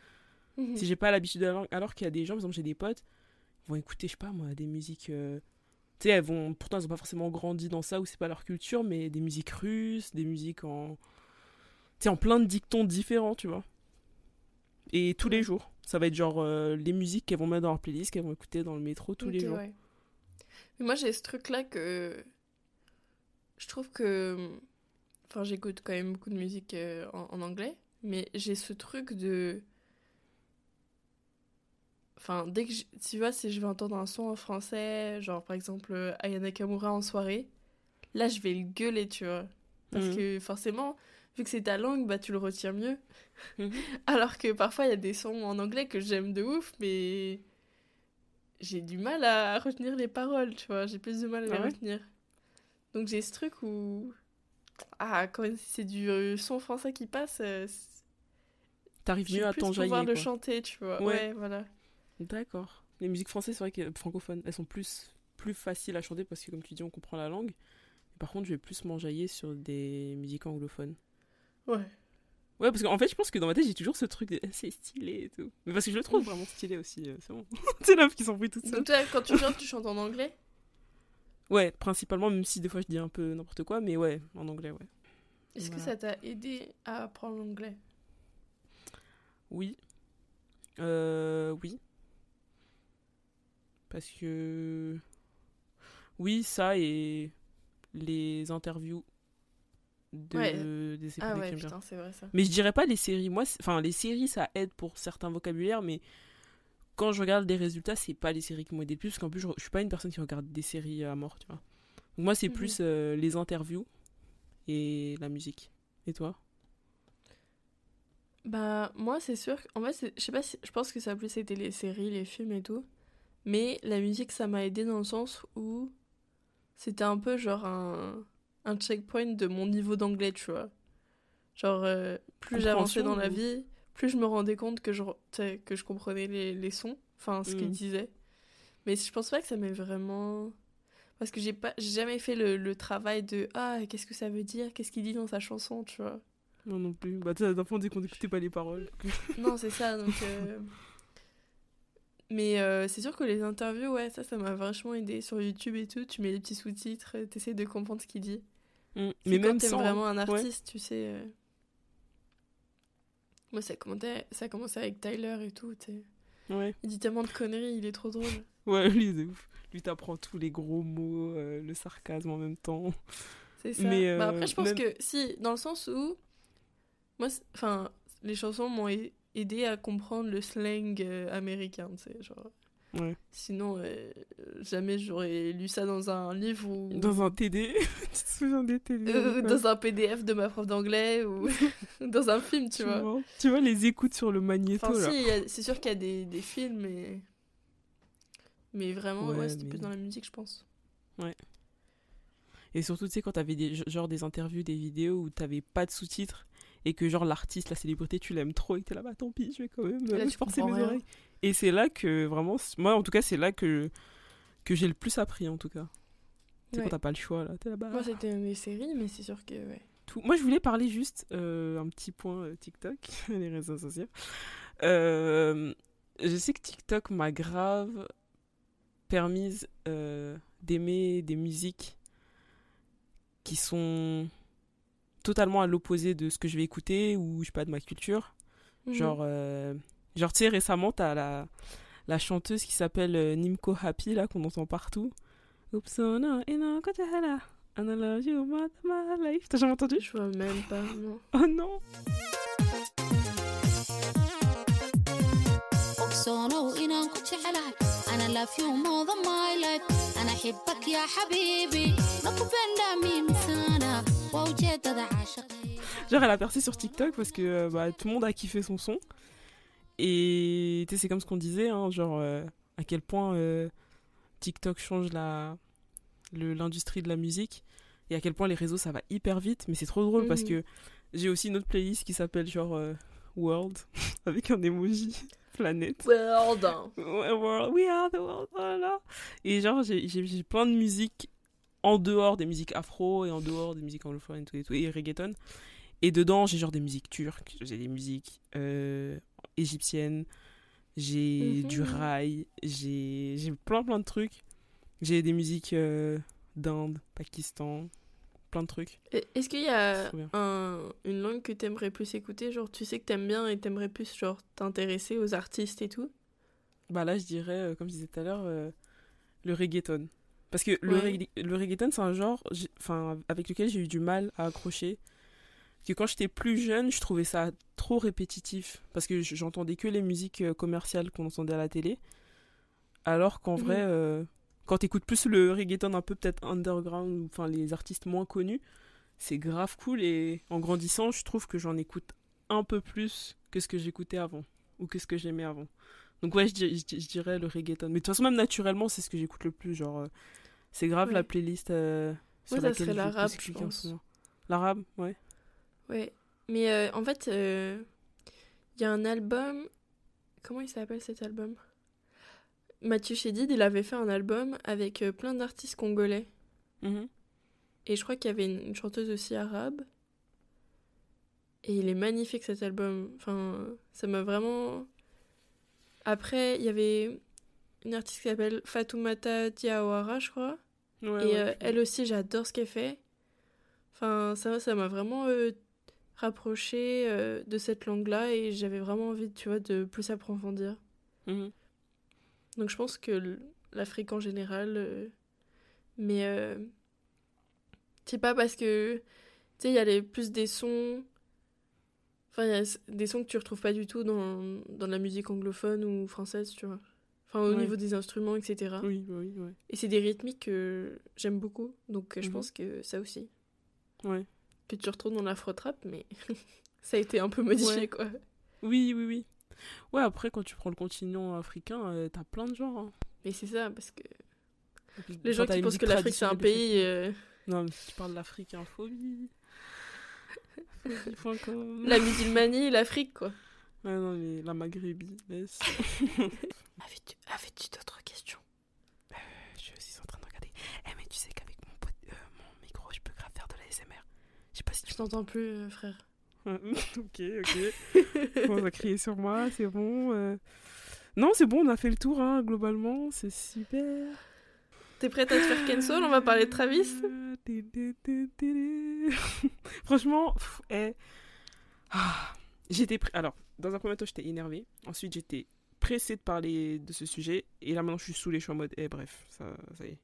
Mhm. Si j'ai pas l'habitude de la langue, alors qu'il y a des gens, par exemple, j'ai des potes, ils vont écouter, je sais pas moi, des musiques. euh, Tu sais, elles vont. Pourtant, elles ont pas forcément grandi dans ça ou c'est pas leur culture, mais des musiques russes, des musiques en. Tu sais, en plein de dictons différents, tu vois. Et tous les jours. Ça va être genre euh, les musiques qu'elles vont mettre dans leur playlist, qu'elles vont écouter dans le métro tous les jours. ouais. Moi, j'ai ce truc-là que. Je trouve que. Enfin, j'écoute quand même beaucoup de musique euh, en, en anglais, mais j'ai ce truc de. Enfin, dès que. je- Tu vois, si je vais entendre un son en français, genre par exemple euh, Aya Nakamura en soirée, là, je vais le gueuler, tu vois. Parce Mhm. que forcément, vu que c'est ta langue, bah tu le retiens mieux. Mhm. Alors que parfois, il y a des sons en anglais que j'aime de ouf, mais j'ai du mal à retenir les paroles, tu vois. J'ai plus de mal à les Ah ouais? retenir. Donc j'ai ce truc où. Ah, quand c'est du euh, son français qui passe, euh, T'arrives mieux à t'enjailler. pouvoir le chanter, tu vois. Ouais. Ouais, voilà. D'accord. Les musiques françaises, c'est vrai que francophones, elles sont plus, plus faciles à chanter parce que, comme tu dis, on comprend la langue. Par contre, je vais plus m'enjailler sur des musiques anglophones. Ouais. Ouais, parce qu'en fait, je pense que dans ma tête, j'ai toujours ce truc de c'est stylé et tout. Mais parce que je le trouve vraiment stylé aussi, euh, c'est bon. c'est l'œuf qui s'en fout toute seule. Donc toi, quand tu chantes, tu chantes en anglais? Ouais, principalement, même si des fois je dis un peu n'importe quoi, mais ouais, en anglais, ouais. Est-ce que ça t'a aidé à apprendre l'anglais? Oui. Euh, oui. Parce que. Oui, ça et les interviews de... Ouais. des Ah époux ouais, putain, c'est vrai ça. Mais je dirais pas les séries. Moi, enfin, les séries, ça aide pour certains vocabulaires, mais quand je regarde des résultats, c'est pas les séries qui m'ont aidé le plus, parce qu'en plus, je, je suis pas une personne qui regarde des séries à mort, tu vois. Donc moi, c'est Mhm. plus euh, les interviews et la musique. Et toi? Bah, moi, c'est sûr. En fait, je sais pas si. Je pense que ça a plus été les séries, les films et tout. Mais la musique, ça m'a aidé dans le sens où c'était un peu genre un, un checkpoint de mon niveau d'anglais, tu vois. Genre, euh, plus j'avançais dans la vie, plus je me rendais compte que je, que je comprenais les, les sons, enfin, ce qu'ils Mhm. disaient. Mais je pense pas que ça m'ait vraiment. Parce que j'ai pas jamais fait le, le travail de Ah, qu'est-ce que ça veut dire? Qu'est-ce qu'il dit dans sa chanson, tu vois? Non, non plus. Bah, tu sais, d'enfant, dès qu'on n'écoutait pas les paroles. Non, c'est ça, donc... euh, Mais euh, c'est sûr que les interviews, ouais, ça, ça m'a vachement aidé sur YouTube et tout. Tu mets les petits sous-titres, euh, t'essayes de comprendre ce qu'il dit. Mm. C'est Mais quand même t'aimes sans. vraiment un. Ouais. artiste, tu sais... Moi, ça ça a commencé avec Tyler et tout, tu sais. Ouais. Il dit tellement de conneries, il est trop drôle. Ouais, lui, c'est ouf. Lui, t'apprends tous les gros mots, euh, le sarcasme en même temps. C'est ça. Mais, Bah, euh, après, je pense même- que si, dans le sens où. Moi, enfin, les chansons m'ont aidé à comprendre le slang euh, américain, tu sais. Genre. Ouais. Sinon, euh, jamais j'aurais lu ça dans un livre ou. Dans un TD. tu te souviens des TD euh, ouais. dans un PDF de ma prof d'anglais ou dans un film, tu vois. Tu vois les écoutes sur le magnéto, Enfin, là. si, c'est sûr qu'il y a des, des films, mais. Mais vraiment, ouais, Ouais, c'était mais- plus dans la musique, je pense. Et surtout, tu sais, quand t'avais des, genre des interviews, des vidéos où t'avais pas de sous-titres et que, genre, l'artiste, la célébrité, tu l'aimes trop et que t'es là, bah tant pis, je vais quand même là, tu forcer mes rien. oreilles. Et c'est là que, vraiment, moi, en tout cas, c'est là que, que j'ai le plus appris, en tout cas. Tu sais, Ouais. quand t'as pas le choix, là, t'es là, bah. Moi, c'était des séries, mais c'est sûr que, ouais. tout. Moi, je voulais parler juste euh, un petit point euh, TikTok, les réseaux sociaux. Euh, je sais que TikTok m'a grave permise d'aimer des musiques qui sont totalement à l'opposé de ce que je vais écouter ou je sais pas de ma culture. Mhm. Genre, genre tu sais, récemment, t'as la, la chanteuse qui s'appelle euh, Nimco Happy, là, qu'on entend partout. Oops, oh no, you know, got your head out, and I love you, my, my life. T'as jamais entendu? Je vois même pas, non. Oh non caashaqay Genre, elle a percé sur TikTok parce que euh, bah, tout le monde a kiffé son son. Et tu sais, c'est comme ce qu'on disait, hein, genre, euh, à quel point euh, TikTok change la l'industrie de la musique et à quel point les réseaux ça va hyper vite. Mais c'est trop drôle parce Mhm. que j'ai aussi une autre playlist qui s'appelle genre euh, World avec un emoji planète. World. We are the world, voilà. Et genre, j'ai- plein de musiques en dehors des musiques afro et en dehors des musiques anglophones et tout et, tout, et reggaeton. Et dedans, j'ai genre des musiques turques, j'ai des musiques euh, égyptiennes, j'ai Mhm. du rail, j'ai j'ai plein plein de trucs. J'ai des musiques euh, d'Inde, Pakistan, plein de trucs. Est-ce qu'il y a un, une langue que t'aimerais plus écouter? Genre, tu sais que t'aimes bien et t'aimerais plus, genre, t'intéresser aux artistes et tout? Bah là, je dirais, euh, comme je disais tout à l'heure, euh, le reggaeton. Parce que le, regga- le reggaeton, c'est un genre enfin, avec lequel j'ai eu du mal à accrocher. Que quand j'étais plus jeune, je trouvais ça trop répétitif. Parce que j'entendais que les musiques euh, commerciales qu'on entendait à la télé. Alors qu'en Mhm. vrai, euh, quand t'écoutes plus le reggaeton un peu peut-être underground, ou enfin les artistes moins connus, c'est grave cool. Et en grandissant, je trouve que j'en écoute un peu plus que ce que j'écoutais avant. Ou que ce que j'aimais avant. Donc ouais, je, di- je di- je dirais le reggaeton. Mais de toute façon, même naturellement, c'est ce que j'écoute le plus. Genre, euh, c'est grave Ouais. la playlist euh, sur Moi, ça laquelle serait l'arabe, je pense. L'arabe, ouais. Ouais. Mais euh, en fait, euh, il y a un album. Comment il s'appelle cet album? Mathieu Chédid, il avait fait un album avec euh, plein d'artistes congolais. Mhm. Et je crois qu'il y avait une, une chanteuse aussi arabe. Et il est magnifique cet album. Enfin, ça m'a vraiment. Après, il y avait une artiste qui s'appelle Fatoumata Diawara, je crois. Ouais, et ouais, euh, elle aussi, j'adore ce qu'elle fait. Enfin, ça ça m'a vraiment euh, rapproché euh, de cette langue-là et j'avais vraiment envie, tu vois, de plus approfondir. Mhm. Donc je pense que l'Afrique en général, euh, mais euh, c'est pas parce que, tu sais, il y a les, plus des sons, enfin, il y a des sons que tu retrouves pas du tout dans, dans la musique anglophone ou française, tu vois. Enfin, au Ouais. niveau des instruments, etc. Oui, oui, ouais. Et c'est des rythmiques que j'aime beaucoup, donc euh, je Mhm. pense que ça aussi. Ouais. Que tu retrouves dans l'afro-trap, mais ça a été un peu modifié, Ouais. quoi. Oui, oui, oui. Ouais, après, quand tu prends le continent africain, euh, t'as plein de genres. hein. Mais c'est ça, parce que les gens qui pensent que l'Afrique c'est un pays... euh, de- Non, mais si tu parles d'africainphobie. Phobie.com. La musulmanie, l'Afrique, quoi. Ouais, non, mais la Maghrébie, laisse. Avais-tu avais-tu d'autres questions Je suis aussi en train de regarder. Eh, mais tu sais qu'avec mon, pote- euh, mon micro, je peux grave faire de la SMR. Je sais pas si tu Je t'entends plus, euh, frère. Ok, ok. on va crier sur moi, c'est bon. euh. Non, c'est bon, on a fait le tour, hein, globalement, c'est super. T'es prête à te faire cancel On va parler de Travis? Franchement, pff, eh. Ah, j'étais prêt. Alors, dans un premier temps, j'étais énervée. Ensuite, j'étais pressé de parler de ce sujet. Et là, maintenant, je suis saoulée, je suis en mode, eh, bref, ça, ça y est.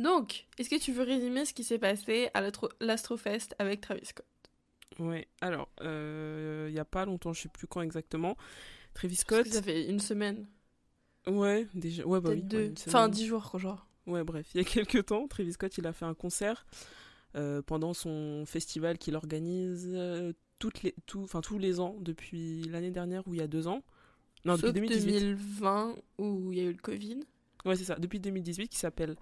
Donc, est-ce que tu veux résumer ce qui s'est passé à l'Astro- l'Astrofest avec Travis Scott? Ouais, alors, euh, il y a pas longtemps, je sais plus quand exactement. Travis Scott. ça fait une semaine, Ouais, déjà. Ouais, bah oui. ouais, deux. Enfin, dix jours, quoi, genre. Ouais, bref, il y a quelques temps, Travis Scott, il a fait un concert euh, pendant son festival qu'il organise euh, toutes les, tout, tous les ans depuis l'année dernière ou il y a deux ans. Non, Sauf depuis 2018. 2020 où il y a eu le Covid. Ouais, c'est ça, depuis 2018 qui s'appelle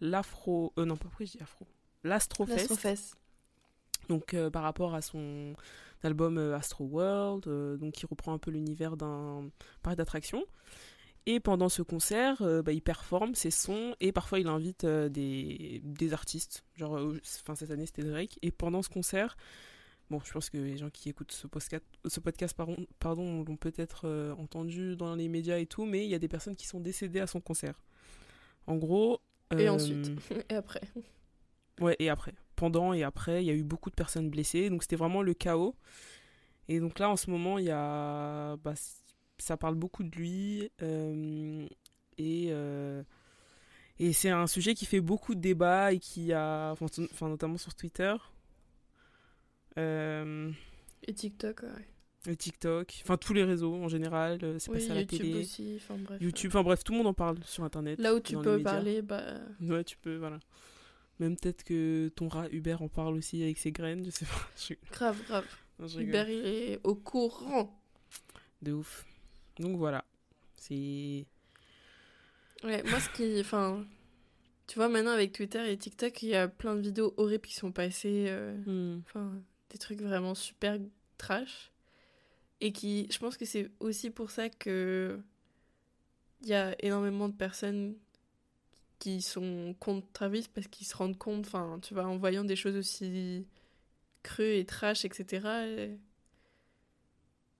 l'Afro. Euh, non, pas pourquoi je dis Afro. L'Astrofest. L'Astrofest. Donc, euh, par rapport à son album euh, Astro World, donc qui reprend un peu l'univers d'un parc d'attractions. Et pendant ce concert, euh, bah, il performe ses sons et parfois il invite euh, des, des artistes. Genre, euh, enfin, cette année c'était Drake. Et pendant ce concert, bon, je pense que les gens qui écoutent ce podcast, ce podcast pardon, pardon, l'ont peut-être entendu dans les médias et tout, mais il y a des personnes qui sont décédées à son concert. En gros. Et euh, ensuite. Et après. Ouais, et après. Pendant et après, il y a eu beaucoup de personnes blessées. Donc c'était vraiment le chaos. Et donc là, en ce moment, il y a. Bah, ça parle beaucoup de lui. euh, et. euh, et c'est un sujet qui fait beaucoup de débats et qui a. Enfin, notamment sur Twitter. Euh, Et TikTok, ouais. Et TikTok. Enfin, tous les réseaux en général. euh, C'est Oui, passé à la YouTube télé. aussi. Enfin, bref. YouTube. Enfin bref, tout le monde en parle sur Internet. Là où tu peux parler, bah. Ouais, tu peux, voilà. Même peut-être que ton rat Hubert en parle aussi avec ses graines, je sais pas. Je- Grave, grave. non, je rigole. Hubert, il est au courant. De ouf. Donc voilà. C'est. Ouais, moi, ce qui. Enfin. Tu vois, maintenant, avec Twitter et TikTok, il y a plein de vidéos horribles qui sont passées. euh, Hmm. Enfin, des trucs vraiment super trash. Et qui. Je pense que c'est aussi pour ça que. Il y a énormément de personnes qui sont contre Travis parce qu'ils se rendent compte, enfin, tu vois, en voyant des choses aussi creux et trash, etc. et-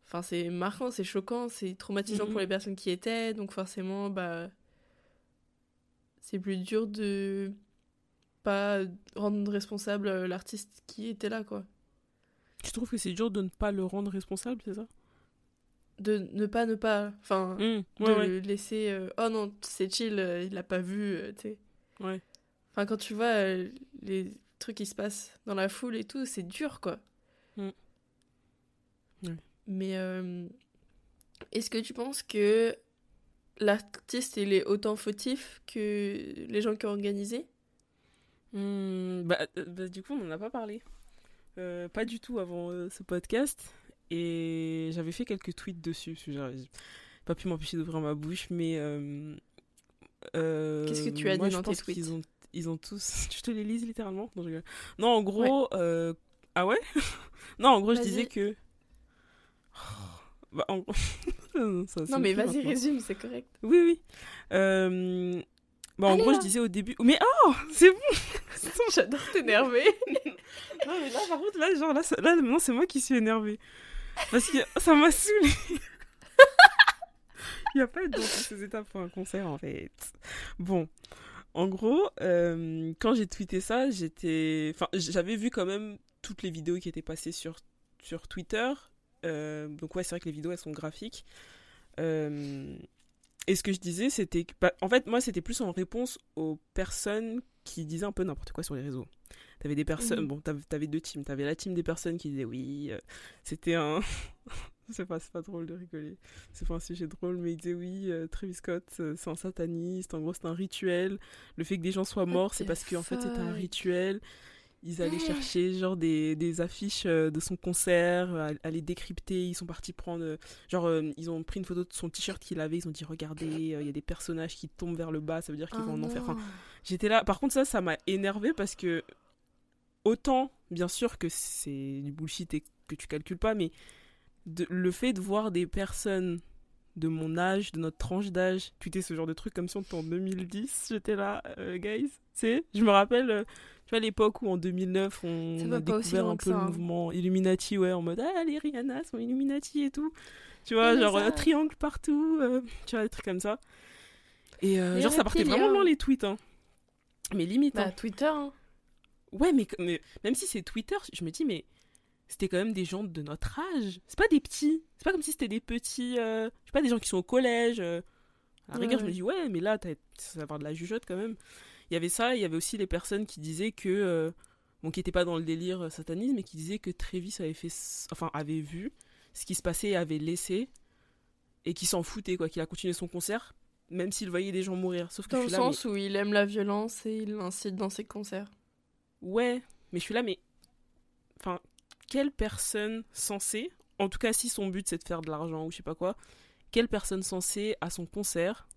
Enfin, c'est marquant, c'est choquant, c'est traumatisant Mhm. pour les personnes qui étaient, donc forcément, bah. C'est plus dur de pas rendre responsable euh, l'artiste qui était là, quoi. Tu trouves que c'est dur de ne pas le rendre responsable, c'est ça? De ne pas, ne pas. Enfin, Hmm, de Ouais, laisser. euh, oh non, c'est chill, euh, il l'a pas vu, euh, tu sais. Ouais. Enfin, quand tu vois euh, les trucs qui se passent dans la foule et tout, c'est dur, quoi. Mm. Ouais. Mais euh, est-ce que tu penses que l'artiste, il est autant fautif que les gens qui ont organisé? Hmm, bah, bah, du coup, on n'en a pas parlé. Euh, pas du tout avant euh, ce podcast. Et j'avais fait quelques tweets dessus. J'ai pas pu m'empêcher d'ouvrir ma bouche, mais. euh, Qu'est-ce que tu as moi, dit dans tes tweets ont, ils ont tous. Je te les lise littéralement? Non, je. Non, en gros. Ah ouais? Non, en gros, je disais que. Bah, en. Ça, Non, me mais vas-y, résume, c'est correct. Oui, oui. Euh, Bah, en Allez, gros, là. je disais au début. Mais oh C'est bon J'adore t'énerver. Non, mais là, par contre, là, genre, là, là maintenant, c'est moi qui suis énervée. Parce que ça m'a saoulée. Il n'y a pas dans toutes ces étapes pour un concert, en fait. Bon. En gros, euh, quand j'ai tweeté ça, j'étais. Enfin, j'avais vu quand même toutes les vidéos qui étaient passées sur, sur Twitter. Euh, donc, ouais, c'est vrai que les vidéos, elles sont graphiques. Euh, Et ce que je disais, c'était. bah, en fait, moi, c'était plus en réponse aux personnes qui disaient un peu n'importe quoi sur les réseaux. T'avais des personnes. Mhm. Bon, t'avais, deux teams. T'avais la team des personnes qui disaient oui, euh, c'était un. c'est pas, c'est pas drôle de rigoler. C'est pas un sujet drôle, mais ils disaient oui, euh, Travis Scott, euh, c'est un sataniste. En gros, c'est un rituel. Le fait que des gens soient morts, c'est parce qu'en fait, c'était un rituel. Ils allaient chercher genre des, des affiches euh, de son concert, à, à les décrypter. Ils sont partis prendre. genre, euh, ils ont pris une photo de son t-shirt qu'il avait. Ils ont dit Regardez, euh, il y a des personnages qui tombent vers le bas, ça veut dire qu'ils Ah vont en enfer. Enfin. J'étais là. Par contre, ça, ça m'a énervé parce que autant, bien sûr, que c'est du bullshit et que tu calcules pas, mais de- le fait de voir des personnes de mon âge, de notre tranche d'âge, tweeter ce genre de truc comme si on était en 2010, j'étais là, euh, guys. Tu sais, je me rappelle, euh, tu vois, l'époque où en 2009, on a découvert un peu ça, le hein. mouvement Illuminati, ouais, en mode ah, les Rihanna sont Illuminati et tout. Tu vois, Et genre ça. euh, triangle partout, euh, tu vois, des trucs comme ça. Et genre, ça partait vraiment loin les tweets, hein. Mais limite, Bah, hein. Twitter, hein. Ouais, mais, mais même si c'est Twitter, je me dis, mais c'était quand même des gens de notre âge. C'est pas des petits. C'est pas comme si c'était des petits. euh, je sais pas, des gens qui sont au collège. euh. À la Ouais, rigueur, je me dis, ouais, mais là, ça va avoir de la jugeote quand même. Il y avait ça, il y avait aussi les personnes qui disaient que. euh, bon, qui n'étaient pas dans le délire euh, satanisme, mais qui disaient que Travis avait fait. Enfin, avait vu ce qui se passait et avait laissé. Et qui s'en foutait, quoi. Qu'il a continué son concert, même s'il voyait des gens mourir. Sauf que Dans le mais- sens où il aime la violence et il l'incite dans ses concerts. Ouais, mais je suis là, mais. Enfin, quelle personne censée, en tout cas si son but c'est de faire de l'argent ou je sais pas quoi, quelle personne censée à son concert,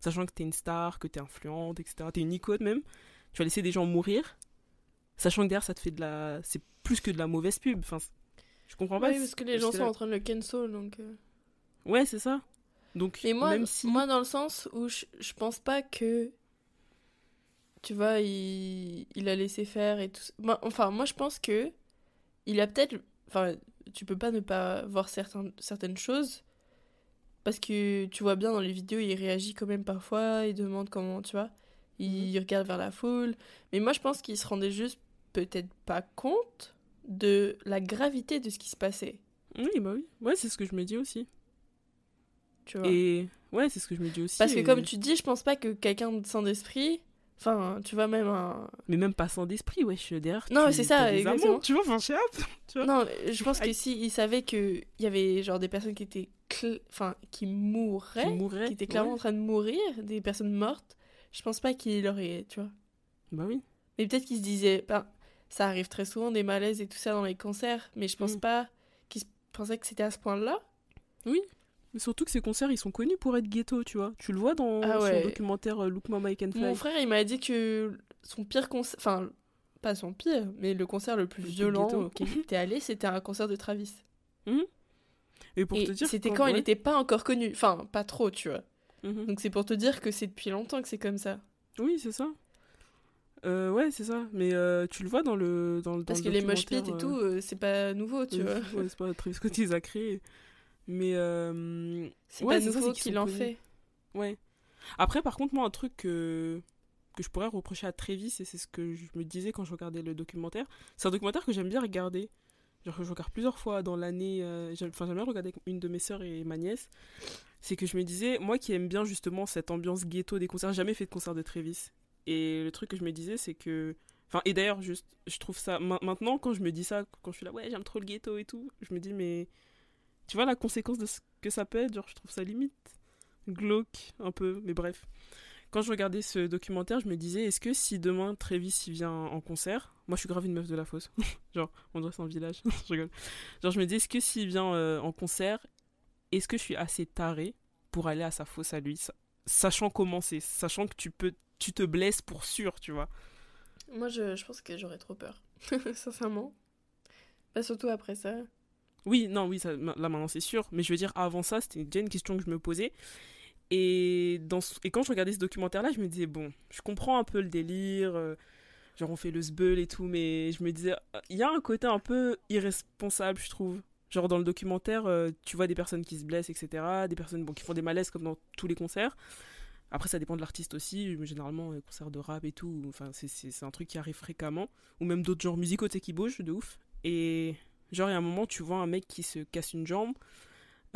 sachant que t'es une star, que t'es influente, etc., t'es une icône même, tu vas laisser des gens mourir, sachant que derrière ça te fait de la. C'est plus que de la mauvaise pub. Enfin, je comprends pas. Oui, parce que les gens sont là- en train de le cancel, donc... euh. Ouais, c'est ça. Donc, Et moi, même si. moi, dans le sens où je, je pense pas que. Tu vois, il, il a laissé faire et tout. enfin, moi, je pense que. Il a peut-être. Enfin, tu peux pas ne pas voir certains, certaines choses. Parce que tu vois bien dans les vidéos, il réagit quand même parfois. Il demande comment, tu vois. Il regarde vers la foule. Mais moi, je pense qu'il se rendait juste peut-être pas compte de la gravité de ce qui se passait. Oui, bah oui. Ouais, c'est ce que je me dis aussi. Tu vois. Et. Ouais, c'est ce que je me dis aussi. Parce que et- comme tu dis, je pense pas que quelqu'un de sans d'esprit, enfin, tu vois même un... Mais même pas sans d'esprit, wesh, derrière. Non, c'est ça, exactement. tu vois, enfin. Tu vois. Non, je pense que Aïe. si il savait que il y avait genre des personnes qui étaient, cl- enfin, qui mourraient, Qui étaient clairement ouais. en train de mourir, des personnes mortes, je pense pas qu'il aurait, tu vois. Bah oui. Mais peut-être qu'il se disait, ben, ça arrive très souvent des malaises et tout ça dans les concerts, mais je pense Mm. pas qu'il se- pensait que c'était à ce point-là. Mais surtout que ces concerts, ils sont connus pour être ghetto, tu vois. Tu le vois dans Ah son documentaire euh, Look Mama I Can Fly. Mon frère, il m'a dit que son pire concert, enfin, pas son pire, mais le concert le plus Le plus violent ghetto. auquel il était allé, c'était un concert de Travis. Et pour Et te dire. c'était quand il ouais. n'était pas encore connu. Enfin, pas trop, tu vois. Donc c'est pour te dire que c'est depuis longtemps que c'est comme ça. Oui, c'est ça. Euh, ouais, c'est ça. Mais euh, tu le vois dans le. Dans, Parce le que les mosh pits et tout, euh, c'est pas nouveau, tu vois. ouais, c'est pas Travis Scott qui les a créés. Mais. euh, C'est ouais, pas nouveau c'est qu'il en fait. Ouais. Après, par contre, moi, un truc que, que je pourrais reprocher à Travis, et c'est ce que je me disais quand je regardais le documentaire, c'est un documentaire que j'aime bien regarder. Genre, que je regarde plusieurs fois dans l'année. euh, j'aime- Enfin, j'aime bien regarder avec une de mes sœurs et ma nièce. C'est que je me disais, moi qui aime bien justement cette ambiance ghetto des concerts, j'ai jamais fait de concert de Travis. Et le truc que je me disais, c'est que. Enfin, et d'ailleurs, juste, je trouve ça. ma- Maintenant, quand je me dis ça, quand je suis là, ouais, j'aime trop le ghetto et tout, je me dis, mais. Tu vois la conséquence de ce que ça peut être je trouve ça limite glauque un peu, mais bref. Quand je regardais ce documentaire, je me disais, est-ce que si demain Travis il vient en concert, moi je suis grave une meuf de la fosse, genre on c'est un village, je rigole. Genre je me dis, est-ce que s'il vient euh, en concert, est-ce que je suis assez tarée pour aller à sa fosse à lui, sa- sachant comment c'est, sachant que tu peux, tu te blesses pour sûr, tu vois? Moi, je, je pense que j'aurais trop peur. Sincèrement. Pas surtout après ça. Oui, non, oui, ça, là maintenant c'est sûr. Mais je veux dire, avant ça, c'était déjà une question que je me posais. Et, quand je regardais ce documentaire-là, je me disais, bon, je comprends un peu le délire. euh, genre, on fait le sbeul et tout. Mais je me disais, euh, il y a un côté un peu irresponsable, je trouve. Genre, dans le documentaire, euh, tu vois des personnes qui se blessent, etc. Des personnes qui font des malaises comme dans tous les concerts. Après, ça dépend de l'artiste aussi. Mais généralement, les concerts de rap et tout, c'est- un truc qui arrive fréquemment. Ou même d'autres genres musicaux, qui bougent de ouf. Et genre, il y a un moment, tu vois un mec qui se casse une jambe.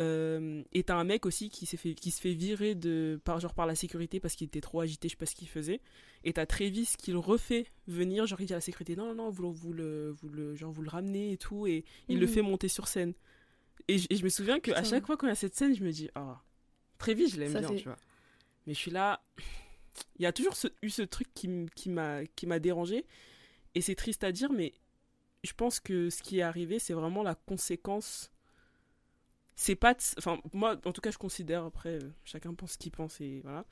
Euh, et t'as un mec aussi qui, fait, qui se fait virer de, par, genre, par la sécurité parce qu'il était trop agité, je sais pas ce qu'il faisait. Et t'as Travis qui le refait venir, genre il dit à la sécurité non, non, non, vous, vous, le, vous, le, genre, vous le ramenez et tout, et il le Mhm. fait monter sur scène. Et, je- et je me souviens qu'à Putain. chaque fois qu'on a cette scène, je me dis, ah, Travis, je l'aime bien, tu vois. Mais je suis là, il y a toujours ce- eu ce truc qui, qui m'a dérangé, et c'est triste à dire, mais je pense que ce qui est arrivé, c'est vraiment la conséquence. C'est pas. de- Enfin, moi, en tout cas, je considère, après, euh, chacun pense ce qu'il pense, et voilà.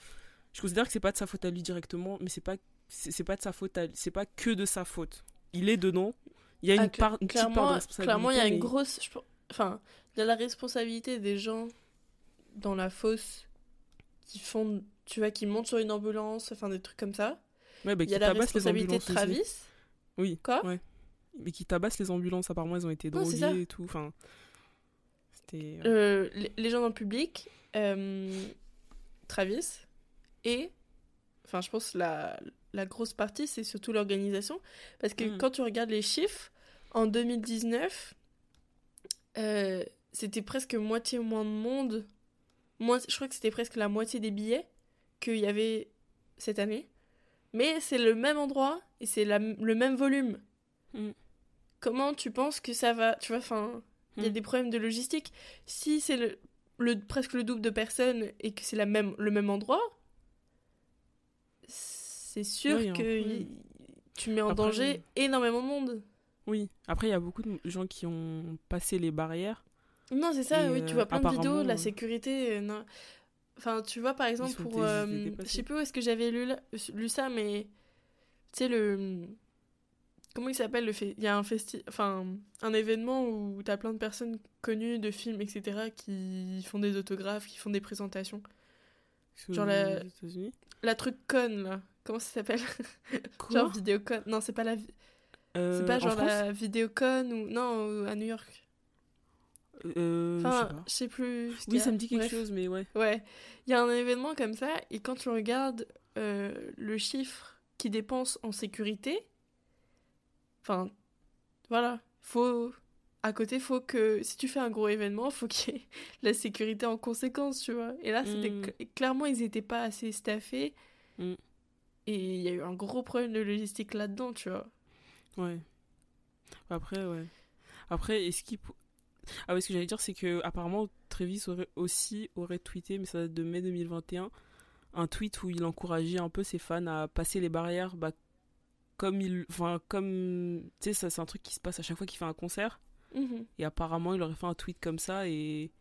Je considère que c'est pas de sa faute à lui directement, mais c'est pas. C'est pas de sa faute à C'est pas que de sa faute. Il est dedans. Il y a une, Ah, part, une petite part de responsabilité. clairement, il y a une mais- grosse. je Enfin, il y a la responsabilité des gens dans la fosse qui font. Tu vois, qui montent sur une ambulance, enfin des trucs comme ça. Ouais, bah, Il y a la responsabilité de aussi. Travis. Oui. Quoi? ouais. Mais qui tabassent les ambulances, apparemment, elles ont été Non, droguées et tout. Enfin. C'était. Euh, les, les gens dans le public, euh, Travis, et, enfin, je pense la, la grosse partie, c'est surtout l'organisation. Parce que Mm. quand tu regardes les chiffres, en 2019, euh, c'était presque moitié moins de monde. Moi, je crois que c'était presque la moitié des billets qu'il y avait cette année. Mais c'est le même endroit et c'est le même volume. Mm. Comment tu penses que ça va Tu vois, enfin, il y a Mm. des problèmes de logistique. Si c'est le, le- presque le double de personnes et que c'est la même, le même endroit, c'est sûr Oui, que oui. tu mets en Après, danger énormément de monde. Oui. Après, il y a beaucoup de gens qui ont passé les barrières. Non, c'est ça, Et, oui, tu euh, vois plein de vidéos, la euh, sécurité. euh, non. Enfin, tu vois, par exemple, pour. euh, je sais plus où est-ce que j'avais lu, lu ça, mais. Tu sais, le. Comment il s'appelle le fait Il y a un festi... enfin, un événement où t'as plein de personnes connues de films, etc., qui font des autographes, qui font des présentations. Genre la-. La truc con, là. Comment ça s'appelle? Genre Vidéocon. Non, c'est pas la. Euh, C'est pas en genre la Vidéocon ou. Non, à New York. Euh, Enfin, je sais plus. Oui, a. ça me dit quelque Bref. chose, mais ouais. Ouais, il y a un événement comme ça, et quand tu regardes euh, le chiffre qu'ils dépensent en sécurité, enfin, voilà, faut. À côté, faut que. Si tu fais un gros événement, faut qu'il y ait la sécurité en conséquence, tu vois. Et là, c'était. Mm. cl- Clairement, ils étaient pas assez staffés. Mm. Et il y a eu un gros problème de logistique là-dedans, tu vois. Ouais. Après, ouais. Après, est-ce qu'il. Ah oui, ce que j'allais dire, c'est que apparemment Travis aurait aussi aurait tweeté, mais ça date de mai 2021, un tweet où il encourageait un peu ses fans à passer les barrières, bah, comme il. Enfin, comme. Tu sais, c'est un truc qui se passe à chaque fois qu'il fait un concert. Mhm. Et apparemment, il aurait fait un tweet comme ça et.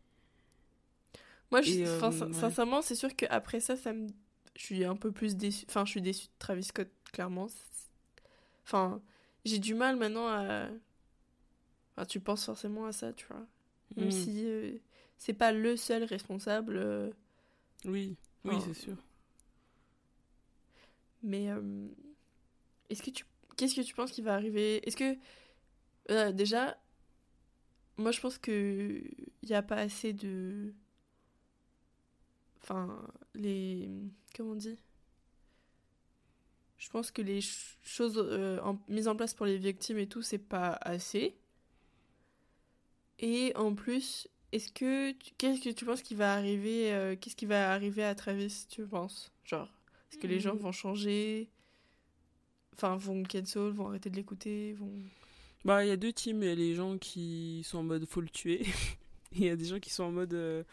Moi, je- Et, euh, ouais. sincèrement, c'est sûr qu'après ça, ça me... je suis un peu plus déçue. Enfin, je suis déçue de Travis Scott, clairement. Enfin, j'ai du mal maintenant à. Enfin, tu penses forcément à ça, tu vois. Même Mm. si euh, c'est pas le seul responsable. euh, Oui, oui, Enfin, c'est sûr. Mais est-ce que tu qu'est-ce que tu penses qui va arriver? Est-ce que euh, déjà moi je pense que il y a pas assez de enfin les comment on dit? Je pense que les ch- choses euh, en- mises en place pour les victimes et tout c'est pas assez. Et en plus, est-ce que qu'est-ce que tu penses qui va arriver euh, qu'est-ce qui va arriver à Travis, tu penses? Genre est-ce que les gens Mhm. vont changer? Enfin, vont cancel, vont arrêter de l'écouter, vont... Bah, il y a deux teams. Il y a les gens qui sont en mode faut le tuer. Il y a des gens qui sont en mode euh,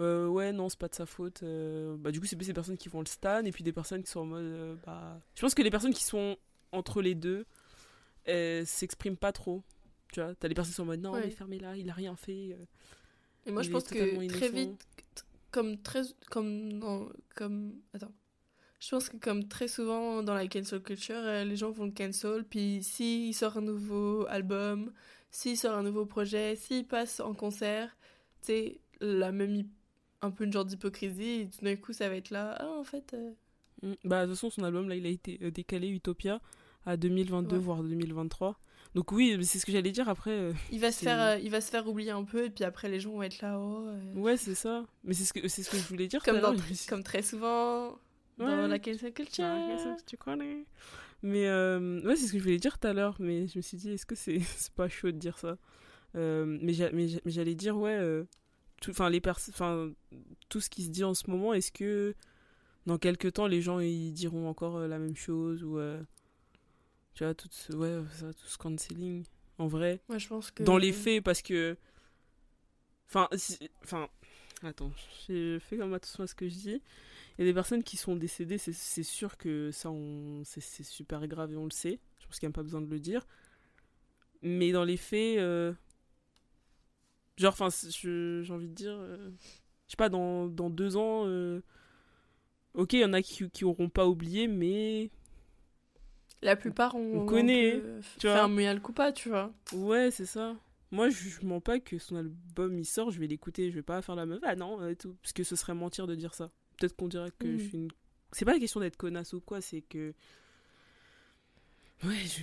euh, ouais, non, c'est pas de sa faute. euh. Bah, du coup, c'est plus des personnes qui vont le stan. Et puis des personnes qui sont en mode bah. Je pense que les personnes qui sont entre les deux s'expriment pas trop. Tu vois, t'as les personnes qui sont en mode non, Ouais. mais fermez-la, il a rien fait. Et moi, je pense que très innocent. vite, comme très... Comme dans... Comme... Attends. Je pense que comme très souvent dans la cancel culture, euh, les gens vont le cancel, puis s'il sort un nouveau album, s'il sort un nouveau projet, s'il passe en concert, tu sais, la même... Un peu une genre d'hypocrisie, et tout d'un coup, ça va être là, ah, en fait... euh, Mm. Bah, de toute façon, son album, là, il a été euh, décalé, Utopia, à 2022, Ouais. voire 2023. Donc oui, c'est ce que j'allais dire après. euh, Il va, se faire, euh, il va se faire oublier un peu, et puis après, les gens vont être là, oh... euh, Ouais, c'est ça. Mais c'est ce que, c'est ce que je voulais dire. Dans, comme très souvent dans Ouais. la cancel culture. Que tu connais Mais euh, ouais, c'est ce que je voulais dire tout à l'heure, mais je me suis dit, est-ce que c'est c'est pas chaud de dire ça? Euh, Mais j'a- mais j'a- mais j'allais dire, ouais, euh, tout, les ce qui se dit en ce moment, est-ce que dans quelques temps, les gens ils diront encore euh, la même chose ou tu vois, tout ce, ouais, ça, tout ce cancelling, en vrai, Moi, je pense que... dans les faits, parce que, enfin, enfin, attends, j'ai fait comme attention à ce que je dis. Il y a des personnes qui sont décédées, c'est- sûr que ça, c'est super grave et on le sait. Je pense qu'il n'y a pas besoin de le dire. Mais dans les faits, euh, genre, enfin, je- j'ai envie de dire, euh, je sais pas, dans, dans deux ans, euh, ok, il y en a qui, qui auront pas oublié, mais La plupart. On connaît, peu tu vois. un mea culpa, tu vois. Ouais, c'est ça. Moi, je, mens pas que son album il sort, je vais l'écouter, je vais pas faire la meuf. Ah non, euh, tout. Parce que ce serait mentir de dire ça. Peut-être qu'on dirait que Mhm. je suis une. C'est pas la question d'être connasse ou quoi, c'est que. Ouais, je.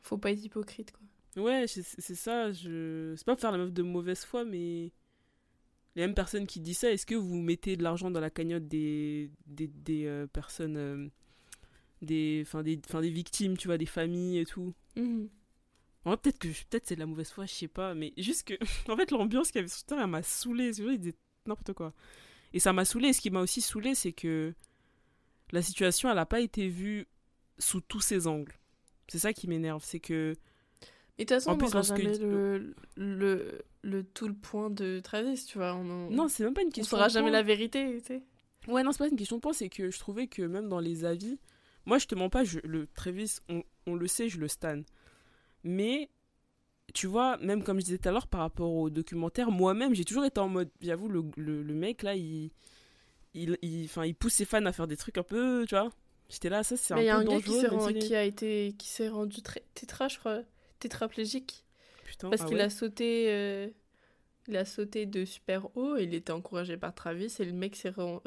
Faut pas être hypocrite, quoi. Ouais, c'est ça. Je... C'est pas faire la meuf de mauvaise foi, mais. Les mêmes personnes qui disent ça, est-ce que vous mettez de l'argent dans la cagnotte des, des, des euh, personnes. euh, des, enfin, des, enfin, des victimes, tu vois, des familles et tout? Mhm. Peut-être que peut-être c'est de la mauvaise foi, je sais pas, mais juste que en fait l'ambiance qu'il y avait sur Twitter, elle m'a saoulé, c'est vrai, il disait n'importe quoi. Et ça m'a saoulé, et ce qui m'a aussi saoulé, c'est que la situation, elle a pas été vue sous tous ses angles. C'est ça qui m'énerve, c'est que Et de toute façon, En on plus, jamais le, le, le tout le point de Travis, tu vois. On, en- non, c'est même pas une on question saura de jamais point. la vérité, tu sais. Ouais, non, c'est pas une question de point, c'est que je trouvais que même dans les avis, moi je te mens pas, je, le Travis, on, on le sait, je le stan. Mais, tu vois, même comme je disais tout à l'heure par rapport au documentaire, moi-même j'ai toujours été en mode, j'avoue, le, le, le mec là, il, il, il, il pousse ses fans à faire des trucs un peu, tu vois. J'étais là, ça c'est un Mais il y a peu un gars qui, a été qui s'est rendu tétra, je crois, tétraplégique Putain, parce ah qu'il ouais. a sauté euh, il a sauté de super haut, et il était encouragé par Travis et le mec s'est Ah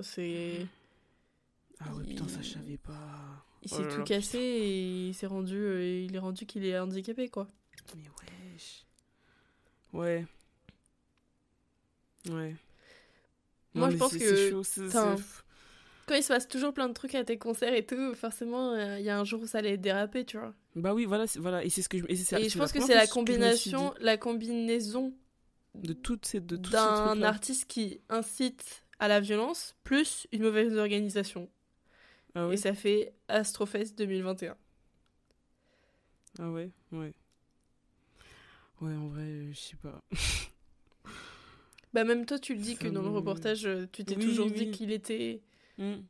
ouais, putain, ça je savais pas. Il Oh s'est tout cassé et il s'est rendu euh, il est rendu qu'il est handicapé quoi. Mais wesh. Ouais. Ouais. Moi, je pense que- c'est chaud, c'est- enfin, c'est- Quand il se passe toujours plein de trucs à tes concerts et tout, forcément euh, il y a un jour où ça allait déraper, tu vois. Bah oui, voilà, voilà, et c'est ce que je et c'est- Et c'est je pense que c'est la combination la combinaison de toutes ces de tous ces d'un trucs-là. artiste qui incite à la violence plus une mauvaise organisation. Ah ouais. Et ça fait Astrofest 2021. Ah ouais, ouais. Ouais, en vrai, je sais pas. Bah même toi tu le dis que dans le reportage euh, tu t'es Oui, toujours oui. dit qu'il était Hmm.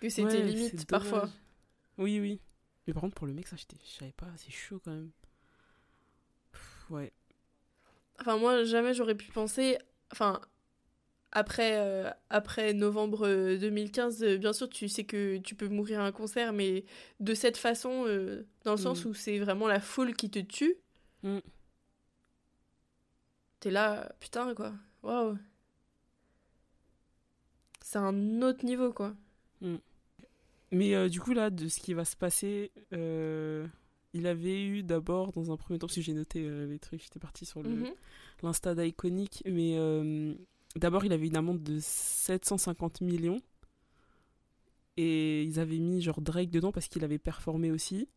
que c'était Ouais, limite parfois. Oui, oui. Mais par contre, pour le mec, ça, je savais pas, c'est chaud quand même. Pff, ouais. Enfin moi jamais j'aurais pu penser enfin après euh, après novembre euh, 2015 euh, bien sûr tu sais que tu peux mourir à un concert mais de cette façon euh, dans le sens Mm. où c'est vraiment la foule qui te tue. Mm. T'es là putain quoi. Waouh. C'est un autre niveau quoi. Mais euh, du coup, là, de ce qui va se passer, euh, il avait eu d'abord, dans un premier temps, parce que j'ai noté euh, les trucs, j'étais parti sur Mhm. l'Insta d'Iconic, mais euh, d'abord il avait une amende de 750 millions. Et ils avaient mis genre Drake dedans parce qu'il avait performé aussi.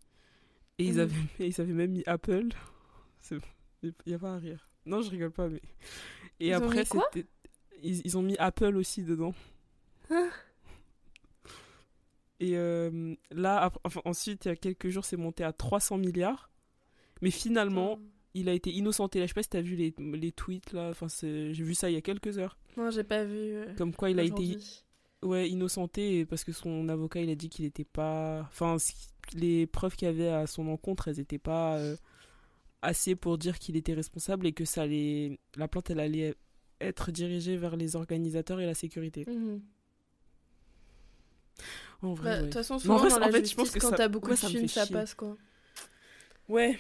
Et ils, Mhm. avaient, et ils avaient même mis Apple. Il n'y a pas à rire. Non, je rigole pas, mais. Et Ils ont après, c'était. Ils, ils ont mis Apple aussi dedans. Hein? Et euh, là, enfin, ensuite, il y a quelques jours, c'est monté à 300 milliards. Mais finalement, il a été innocenté. Là, je sais pas si t'as vu les, les tweets là. Enfin, j'ai vu ça il y a quelques heures. Non, j'ai pas vu. euh, Comme quoi, il a été ouais innocenté parce que son avocat, il a dit qu'il était pas. Enfin, les preuves qu'il y avait à son encontre, elles étaient pas euh, assez pour dire qu'il était responsable et que ça allait. La plainte, elle allait être dirigée vers les organisateurs et la sécurité. Mhm. En Bah, vrai, De ouais. toute façon, en souvent vrai, dans en la fait, je justice, pense que quand t'as beaucoup ouais, de films, ça passe quoi. Ouais,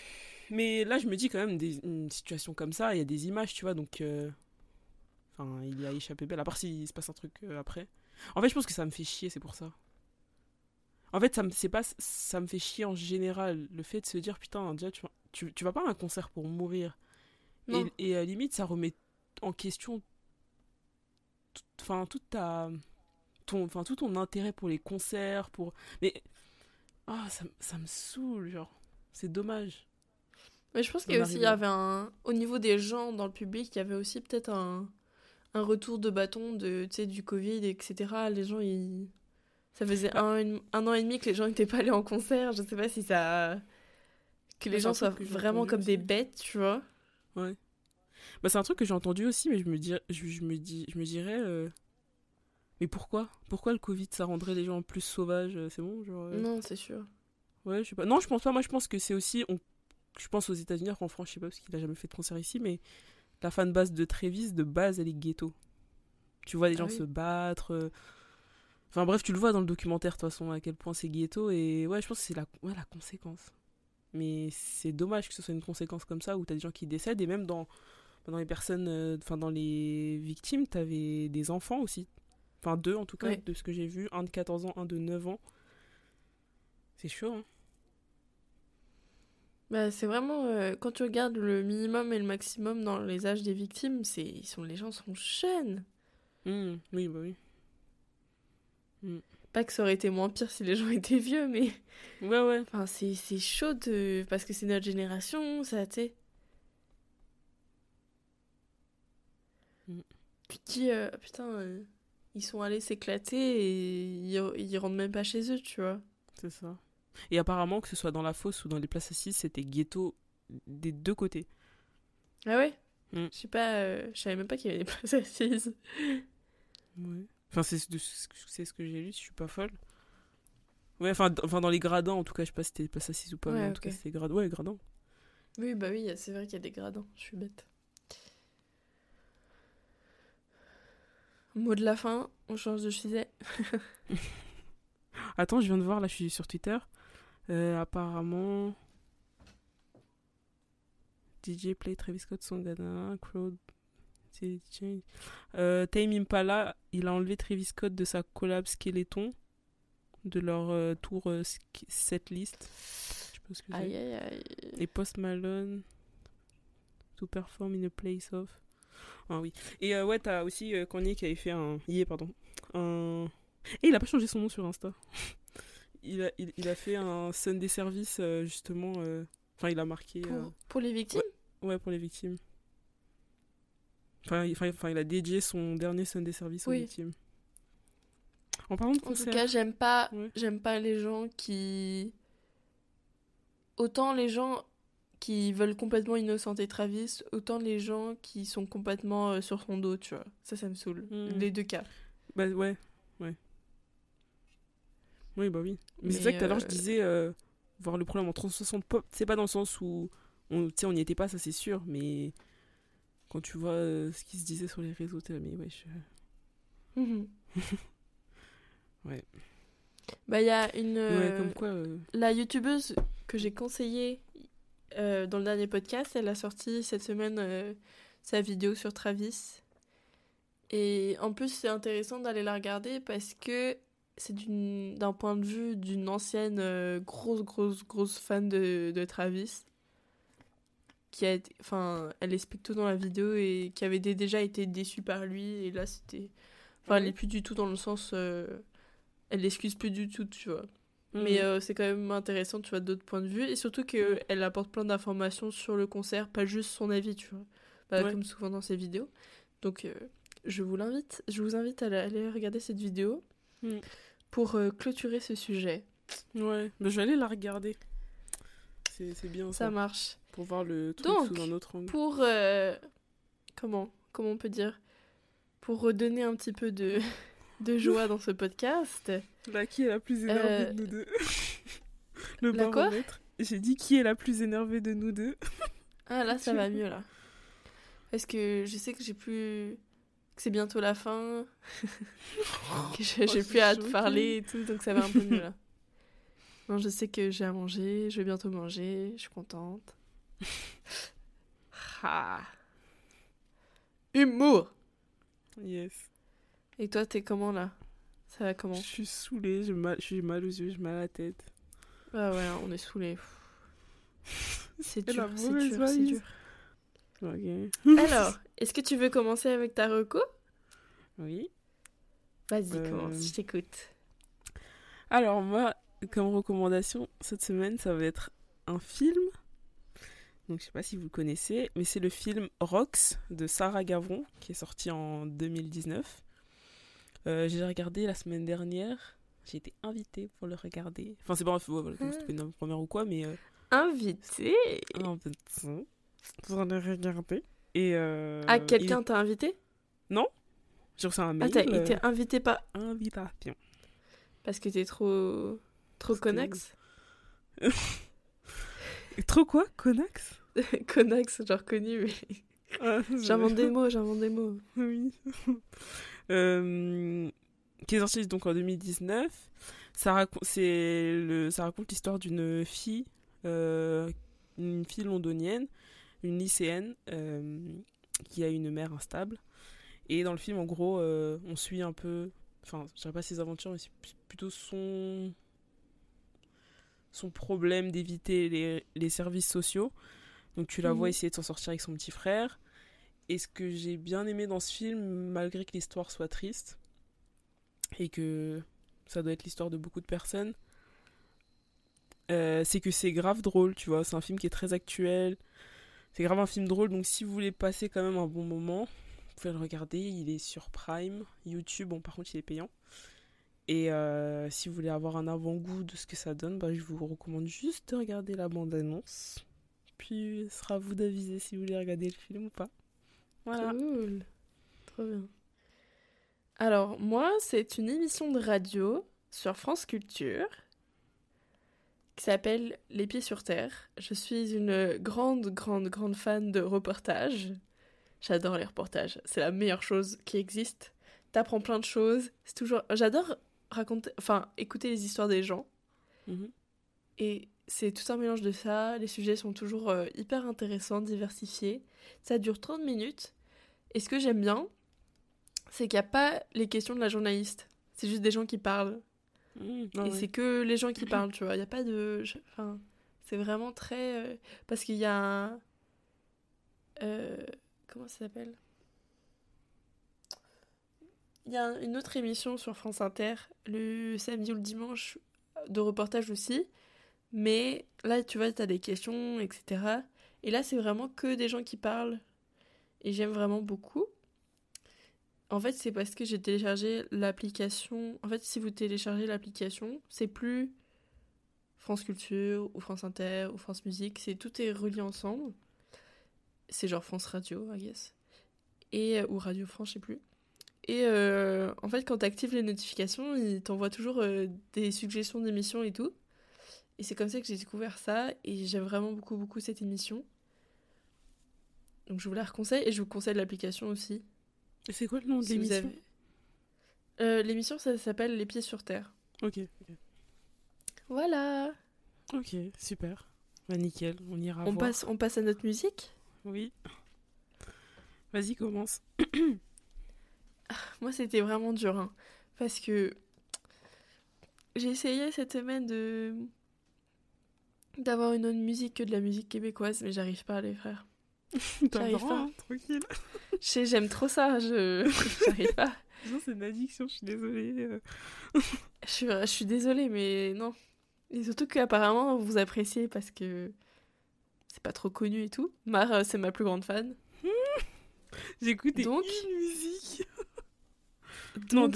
mais là je me dis quand même des, une situation comme ça, il y a des images, tu vois, donc euh, enfin il y a échappé belle. À part s'il se passe un truc euh, après. En fait, je pense que ça me fait chier, c'est pour ça. En fait, ça me c'est pas ça me fait chier en général le fait de se dire putain déjà tu, vas- tu, tu vas pas à un concert pour mourir Non. et, et à la limite ça remet en question tout- enfin toute ta ton enfin tout ton intérêt pour les concerts pour mais ah ça, me- ça me saoule genre c'est dommage Mais je pense qu'il y a aussi, il y m'arrive. avait un. Au niveau des gens dans le public, il y avait aussi peut-être un, un retour de bâton de, du Covid, etc. Les gens, ils. Ça faisait Bah. un, un an et demi que les gens n'étaient pas allés en concert. Je sais pas si ça. Que les Bah, gens soient vraiment comme des bêtes, tu vois. Ouais. Bah, c'est un truc que j'ai entendu aussi, mais je me, dis, je, je me, dis, je me dirais. euh, Mais pourquoi? Pourquoi le Covid ça rendrait les gens plus sauvages euh, C'est bon genre, euh, Non, c'est sûr. Ouais, je sais pas. Non, je pense pas. Moi, je pense que c'est aussi. On... Je pense aux États-Unis, qu'en France, je sais pas, parce qu'il a jamais fait de concert ici, mais la fan base de Travis, de base, elle est ghetto. Tu vois des Ah gens oui. se battre. euh, Enfin bref, tu le vois dans le documentaire, de toute façon, à quel point c'est ghetto. Et ouais, je pense que c'est la... Ouais, la conséquence. Mais c'est dommage que ce soit une conséquence comme ça, où t'as des gens qui décèdent, et même dans, dans les personnes. euh, Enfin, dans les victimes, t'avais des enfants aussi. Enfin, deux en tout cas, Ouais. de ce que j'ai vu. Un de 14 ans, un de 9 ans. C'est chaud, hein. Bah, c'est vraiment. euh, quand tu regardes le minimum et le maximum dans les âges des victimes, c'est ils sont, les gens sont jeunes. Hmm, oui, bah oui. Pas que ça aurait été moins pire si les gens étaient vieux, mais. Ouais, ouais. Enfin, c'est c'est chaud de... parce que c'est notre génération, ça, tu sais. Mm. Tu te dis, euh, putain, euh, ils sont allés s'éclater et ils, ils rentrent même pas chez eux, tu vois. C'est ça. Et apparemment, que ce soit dans la fosse ou dans les places assises, c'était ghetto des deux côtés. Ah ouais? Mm. Je sais pas, euh, je savais même pas qu'il y avait des places assises. Ouais. Enfin, c'est ce que j'ai lu, si je suis pas folle. Ouais, enfin, dans les gradins, en tout cas, je sais pas si c'était des places assises ou pas, mais en tout cas, c'était gradins. Ouais, gradins. Oui, bah oui, c'est vrai qu'il y a des gradins, je suis bête. Mot de la fin, on change de sujet. Attends, je viens de voir, là, je suis sur Twitter. Euh, apparemment. DJ Play Travis Scott song Dana, Crowd. Euh, Tame Impala, il a enlevé Travis Scott de sa collab Skeleton de leur euh, tour euh, setlist. Je sais pas ce que. Aïe aïe aïe. Et Post Malone to perform in a place of. Ah oui. Et euh, ouais, t'as aussi Kanye qui avait fait un. Yé, pardon. Un. Et il a pas changé son nom sur Insta. il, a, il, il a fait un Sunday Service euh, justement. euh, Enfin, il a marqué. euh, Pour, pour les victimes? Ouais, pour les victimes. Enfin, il, enfin, il a dédié son dernier Sunday Service aux Oui. victimes. En parlant de En tout concert. cas, j'aime pas, Ouais. j'aime pas les gens qui. Autant les gens qui veulent complètement innocenter Travis, autant les gens qui sont complètement euh, sur son dos, tu vois. Ça, ça me saoule. Mm. Les deux cas. Bah ouais, ouais. Oui, bah oui. Mais, c'est ça que tout à l'heure je euh, disais, euh, voir le problème en 360 pop, c'est pas dans le sens où on n'y était pas, ça c'est sûr, mais quand tu vois euh, ce qui se disait sur les réseaux, t'es là, mais ouais, je... Ouais. Bah, il y a une. Ouais, comme quoi. La youtubeuse que j'ai conseillée euh, dans le dernier podcast, elle a sorti cette semaine euh, sa vidéo sur Travis. Et en plus, c'est intéressant d'aller la regarder parce que c'est d'un point de vue d'une ancienne euh, grosse, grosse, grosse fan de, de Travis. Qui a été, enfin, elle explique tout dans la vidéo et qui avait dé- déjà été déçue par lui. Et là, c'était. Enfin, elle est plus du tout dans le sens. euh, elle l'excuse plus du tout, tu vois. Mais mhm. euh, c'est quand même intéressant, tu vois, d'autres points de vue. Et surtout qu'elle apporte plein d'informations sur le concert, pas juste son avis, tu vois. Bah, Ouais. Comme souvent dans ses vidéos. Donc, je vous l'invite, je vous invite à aller regarder cette vidéo Mm. pour euh, clôturer ce sujet. Ouais, bah, je vais aller la regarder. C'est bien ça, Ça marche. pour voir le truc Donc, sous un autre angle. Pour. euh, comment Comment on peut dire? Pour redonner un petit peu de, de joie dans ce podcast. Là, qui est la plus énervée Euh, de nous deux Le la baromètre. J'ai dit qui est la plus énervée de nous deux. Ah là, ça va mieux là. Parce que je sais que j'ai plus. Que c'est bientôt la fin. que j'ai Oh, j'ai plus hâte de parler et tout, donc ça va un peu mieux là. Non, je sais que j'ai à manger, je vais bientôt manger, je suis contente. Ah. Humour Yes. Et toi, t'es comment là? Ça va comment? Je suis saoulée, j'ai mal, j'ai mal aux yeux, j'ai mal à la tête. Ah ouais, on est saoulés. C'est dur, c'est dur, c'est dur. Alors, est-ce que tu veux commencer avec ta reco? Oui. Vas-y, Euh, commence, je t'écoute. Alors moi, comme recommandation, cette semaine, ça va être un film. Donc je sais pas si vous le connaissez, mais c'est le film Rox de Sarah Gavron, qui est sorti en 2019. Euh, j'ai regardé la semaine dernière. J'ai été invitée pour le regarder. Enfin, c'est pas, ouais, voilà, c'était pas une première ou quoi, mais euh, Invité en fait, pour le regarder. Et euh, Ah, quelqu'un t'a invité? Il- J'ai reçu un Ah, mail. t'as euh, été invité pas invitation. parce que t'es trop. trop connexe Trop quoi? Connex Connexe, genre connu, mais. Ah, J'invente des mots, j'invente des mots. Oui. Euh, qui est sorti donc en 2019. Ça, le, ça raconte l'histoire d'une fille, euh, une fille londonienne, une lycéenne, euh, qui a une mère instable. Et dans le film, en gros, euh, on suit un peu, enfin, je dirais pas ses aventures, mais c'est plutôt son, son problème d'éviter les, les services sociaux. Donc tu la vois Mhm. essayer de s'en sortir avec son petit frère. Et ce que j'ai bien aimé dans ce film, malgré que l'histoire soit triste, et que ça doit être l'histoire de beaucoup de personnes. Euh, c'est que c'est grave drôle, tu vois. C'est un film qui est très actuel. C'est grave un film drôle, donc si vous voulez passer quand même un bon moment, vous pouvez le regarder. Il est sur Prime, YouTube. Bon, par contre, il est payant. Et euh, si vous voulez avoir un avant-goût de ce que ça donne, bah, je vous recommande juste de regarder la bande-annonce. Puis ce sera à vous d'aviser si vous voulez regarder le film ou pas. Voilà. Cool. Trop bien. Alors, moi, c'est une émission de radio sur France Culture qui s'appelle Les Pieds sur Terre. Je suis une grande, grande, grande fan de reportages. J'adore les reportages. C'est la meilleure chose qui existe. T'apprends plein de choses. C'est toujours. J'adore raconter, enfin, écouter les histoires des gens. Mhm. Et c'est tout un mélange de ça. Les sujets sont toujours euh, hyper intéressants, diversifiés. Ça dure 30 minutes. Et ce que j'aime bien, c'est qu'il n'y a pas les questions de la journaliste. C'est juste des gens qui parlent. Mmh, ah et ouais. c'est que les gens qui parlent, tu vois. Il n'y a pas de. Enfin, c'est vraiment très. euh, Parce qu'il y a un. euh, Comment ça s'appelle? Il y a une autre émission sur France Inter, le samedi ou le dimanche, de reportage aussi. Mais là, tu vois, tu as des questions, etc. Et là, c'est vraiment que des gens qui parlent. Et j'aime vraiment beaucoup. En fait, c'est parce que j'ai téléchargé l'application. En fait, si vous téléchargez l'application, c'est plus France Culture ou France Inter ou France Musique. C'est tout est relié ensemble. C'est genre France Radio, I guess. Et, ou Radio France, je sais plus. Et euh, en fait, quand tu actives les notifications, il t'envoie toujours euh, des suggestions d'émissions et tout. Et c'est comme ça que j'ai découvert ça. Et j'aime vraiment beaucoup, beaucoup cette émission. Donc je vous la reconseille. Et je vous conseille l'application aussi. C'est quoi le nom de Si l'émission? avez- Euh, L'émission, ça s'appelle Les Pieds sur Terre. Ok, ok. Voilà. Ok, super. Bah nickel, on ira On voir. passe, on passe à notre musique? Oui. Vas-y, commence. Moi, c'était vraiment dur. hein, parce que j'ai essayé cette semaine de d'avoir une autre musique que de la musique québécoise, mais j'arrive pas, les frères. J'arrive pas. Tranquille. Je sais, j'aime trop ça, je j'arrive pas. C'est une addiction, je suis désolée. euh. Je suis, je suis désolée, mais non. Et surtout qu'apparemment, vous appréciez parce que c'est pas trop connu et tout. Mar, euh, c'est ma plus grande fan. J'écoute des Donc- une musique. Donc.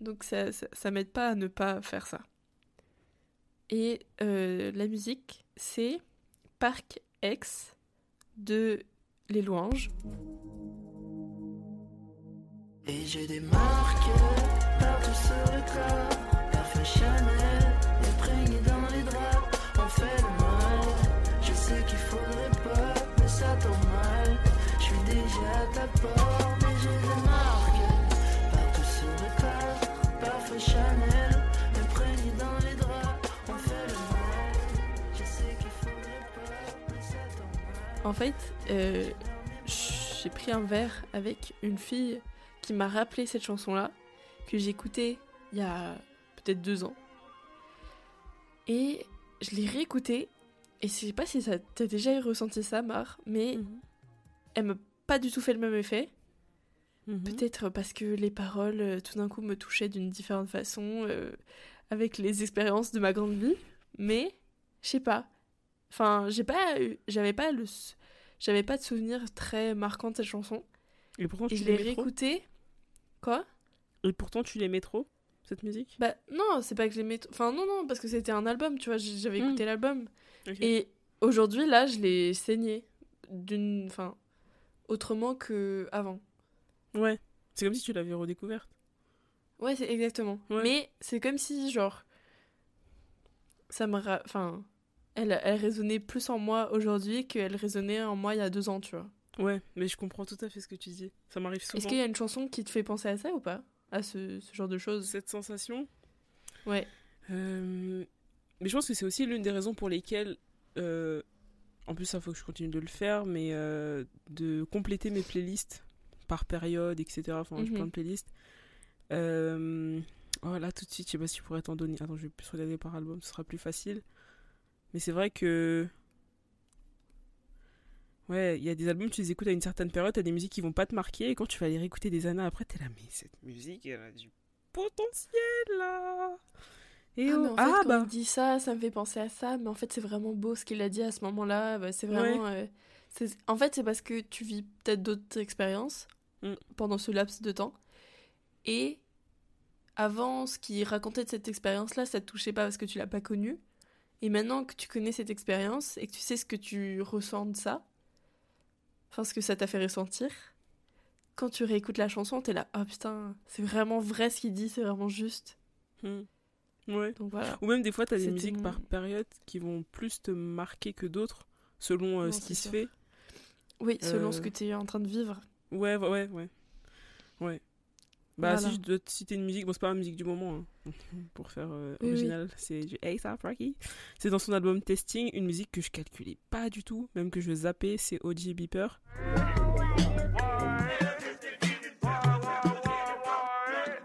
Donc ça, ça, ça m'aide pas à ne pas faire ça. Et euh, la musique, c'est Parc X de Les Louanges. Et j'ai des marques partout sur le corps. Parfum Chanel, imprégné dans les draps. On fait le mal. Je sais qu'il faudrait pas, mais ça tombe mal. Je suis déjà à ta porte, En fait, euh, j'ai pris un verre avec une fille qui m'a rappelé cette chanson-là, que j'ai écoutée il y a peut-être deux ans. Et je l'ai réécoutée, et je sais pas si t'as déjà ressenti ça, Mar, mais Mhm. elle m'a pas du tout fait le même effet. Mhm. Peut-être parce que les paroles, euh, tout d'un coup, me touchaient d'une différente façon, euh, avec les expériences de ma grande vie. Mais, je sais pas. Enfin, j'ai pas eu- j'avais pas le, j'avais pas de souvenir très marquant de cette chanson. Et pourtant, Et tu je l'ai réécoutée. Quoi? Et pourtant, tu l'aimais trop, cette musique? Bah, non, c'est pas que je l'aimais. Enfin, non, non, parce que c'était un album, tu vois, j'avais Mm. écouté l'album. Et aujourd'hui, là, je l'ai saigné. D'une. Enfin, autrement que avant. Ouais. C'est comme si tu l'avais redécouverte. Ouais, c'est exactement. Ouais. Mais c'est comme si, genre, ça me... ra- Enfin, elle, elle résonnait plus en moi aujourd'hui qu'elle résonnait en moi il y a deux ans, tu vois. Ouais, mais je comprends tout à fait ce que tu dis. Ça m'arrive souvent. Est-ce qu'il y a une chanson qui te fait penser à ça ou pas? À ce, ce genre de choses? Cette sensation? Ouais. Euh, Mais je pense que c'est aussi l'une des raisons pour lesquelles, euh, en plus ça faut que je continue de le faire, mais euh, de compléter mes playlists par période, etc. Enfin, j'ai Mhm. plein de playlists. Euh... Oh là, tout de suite, je sais pas si je pourrais t'en donner. Attends, je vais plus regarder par album, ce sera plus facile. Mais c'est vrai que. Ouais, il y a des albums, tu les écoutes à une certaine période, t'as des musiques qui vont pas te marquer, et quand tu vas les réécouter des années après, t'es là, mais cette musique, elle a dû potentiel là. Et Ah, oh- mais en fait, ah, quand bah. il dit ça, ça me fait penser à ça, mais en fait, c'est vraiment beau ce qu'il a dit à ce moment-là. Bah, c'est vraiment. euh, En fait, c'est parce que tu vis peut-être d'autres expériences Mm. pendant ce laps de temps. Et avant, ce qu'il racontait de cette expérience-là, ça te touchait pas parce que tu l'as pas connu. Et maintenant que tu connais cette expérience et que tu sais ce que tu ressens de ça, enfin, ce que ça t'a fait ressentir, quand tu réécoutes la chanson, t'es là, oh putain, c'est vraiment vrai ce qu'il dit, c'est vraiment juste. Hmm. Ouais. Donc voilà. Ou même des fois, t'as des musiques par période qui vont plus te marquer que d'autres, selon euh, Non, ce qui se fait. Oui, selon Euh, ce que tu es en train de vivre. Ouais, ouais, ouais, ouais. Bah, Voilà. si je dois te citer une musique, bon, c'est pas la musique du moment, hein, pour faire euh, Oui, oui. original, c'est du A$AP Rocky. C'est dans son album Testing, une musique que je calculais pas du tout, même que je zappais, c'est OG Beeper.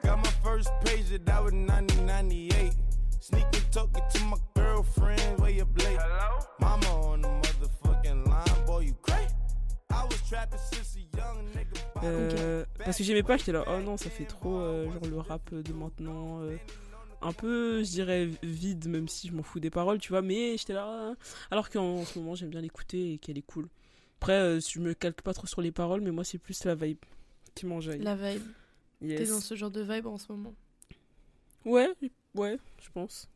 Got my first page that was 1998. Sneak and talk it to my girlfriend, way up late. Mama on the motherfucking line, boy, you crazy. I was trapping since nigga. Euh, Parce que j'aimais pas, j'étais là, oh non, ça fait trop euh, genre le rap de maintenant. euh, un peu, je dirais, vide, même si je m'en fous des paroles, tu vois, mais j'étais là. Alors qu'en en ce moment, j'aime bien l'écouter et qu'elle est cool. Après, euh, je me calque pas trop sur les paroles, mais moi, c'est plus la vibe qui m'enjaille. La vibe. Yes. T'es dans ce genre de vibe en ce moment. Ouais, ouais, je pense.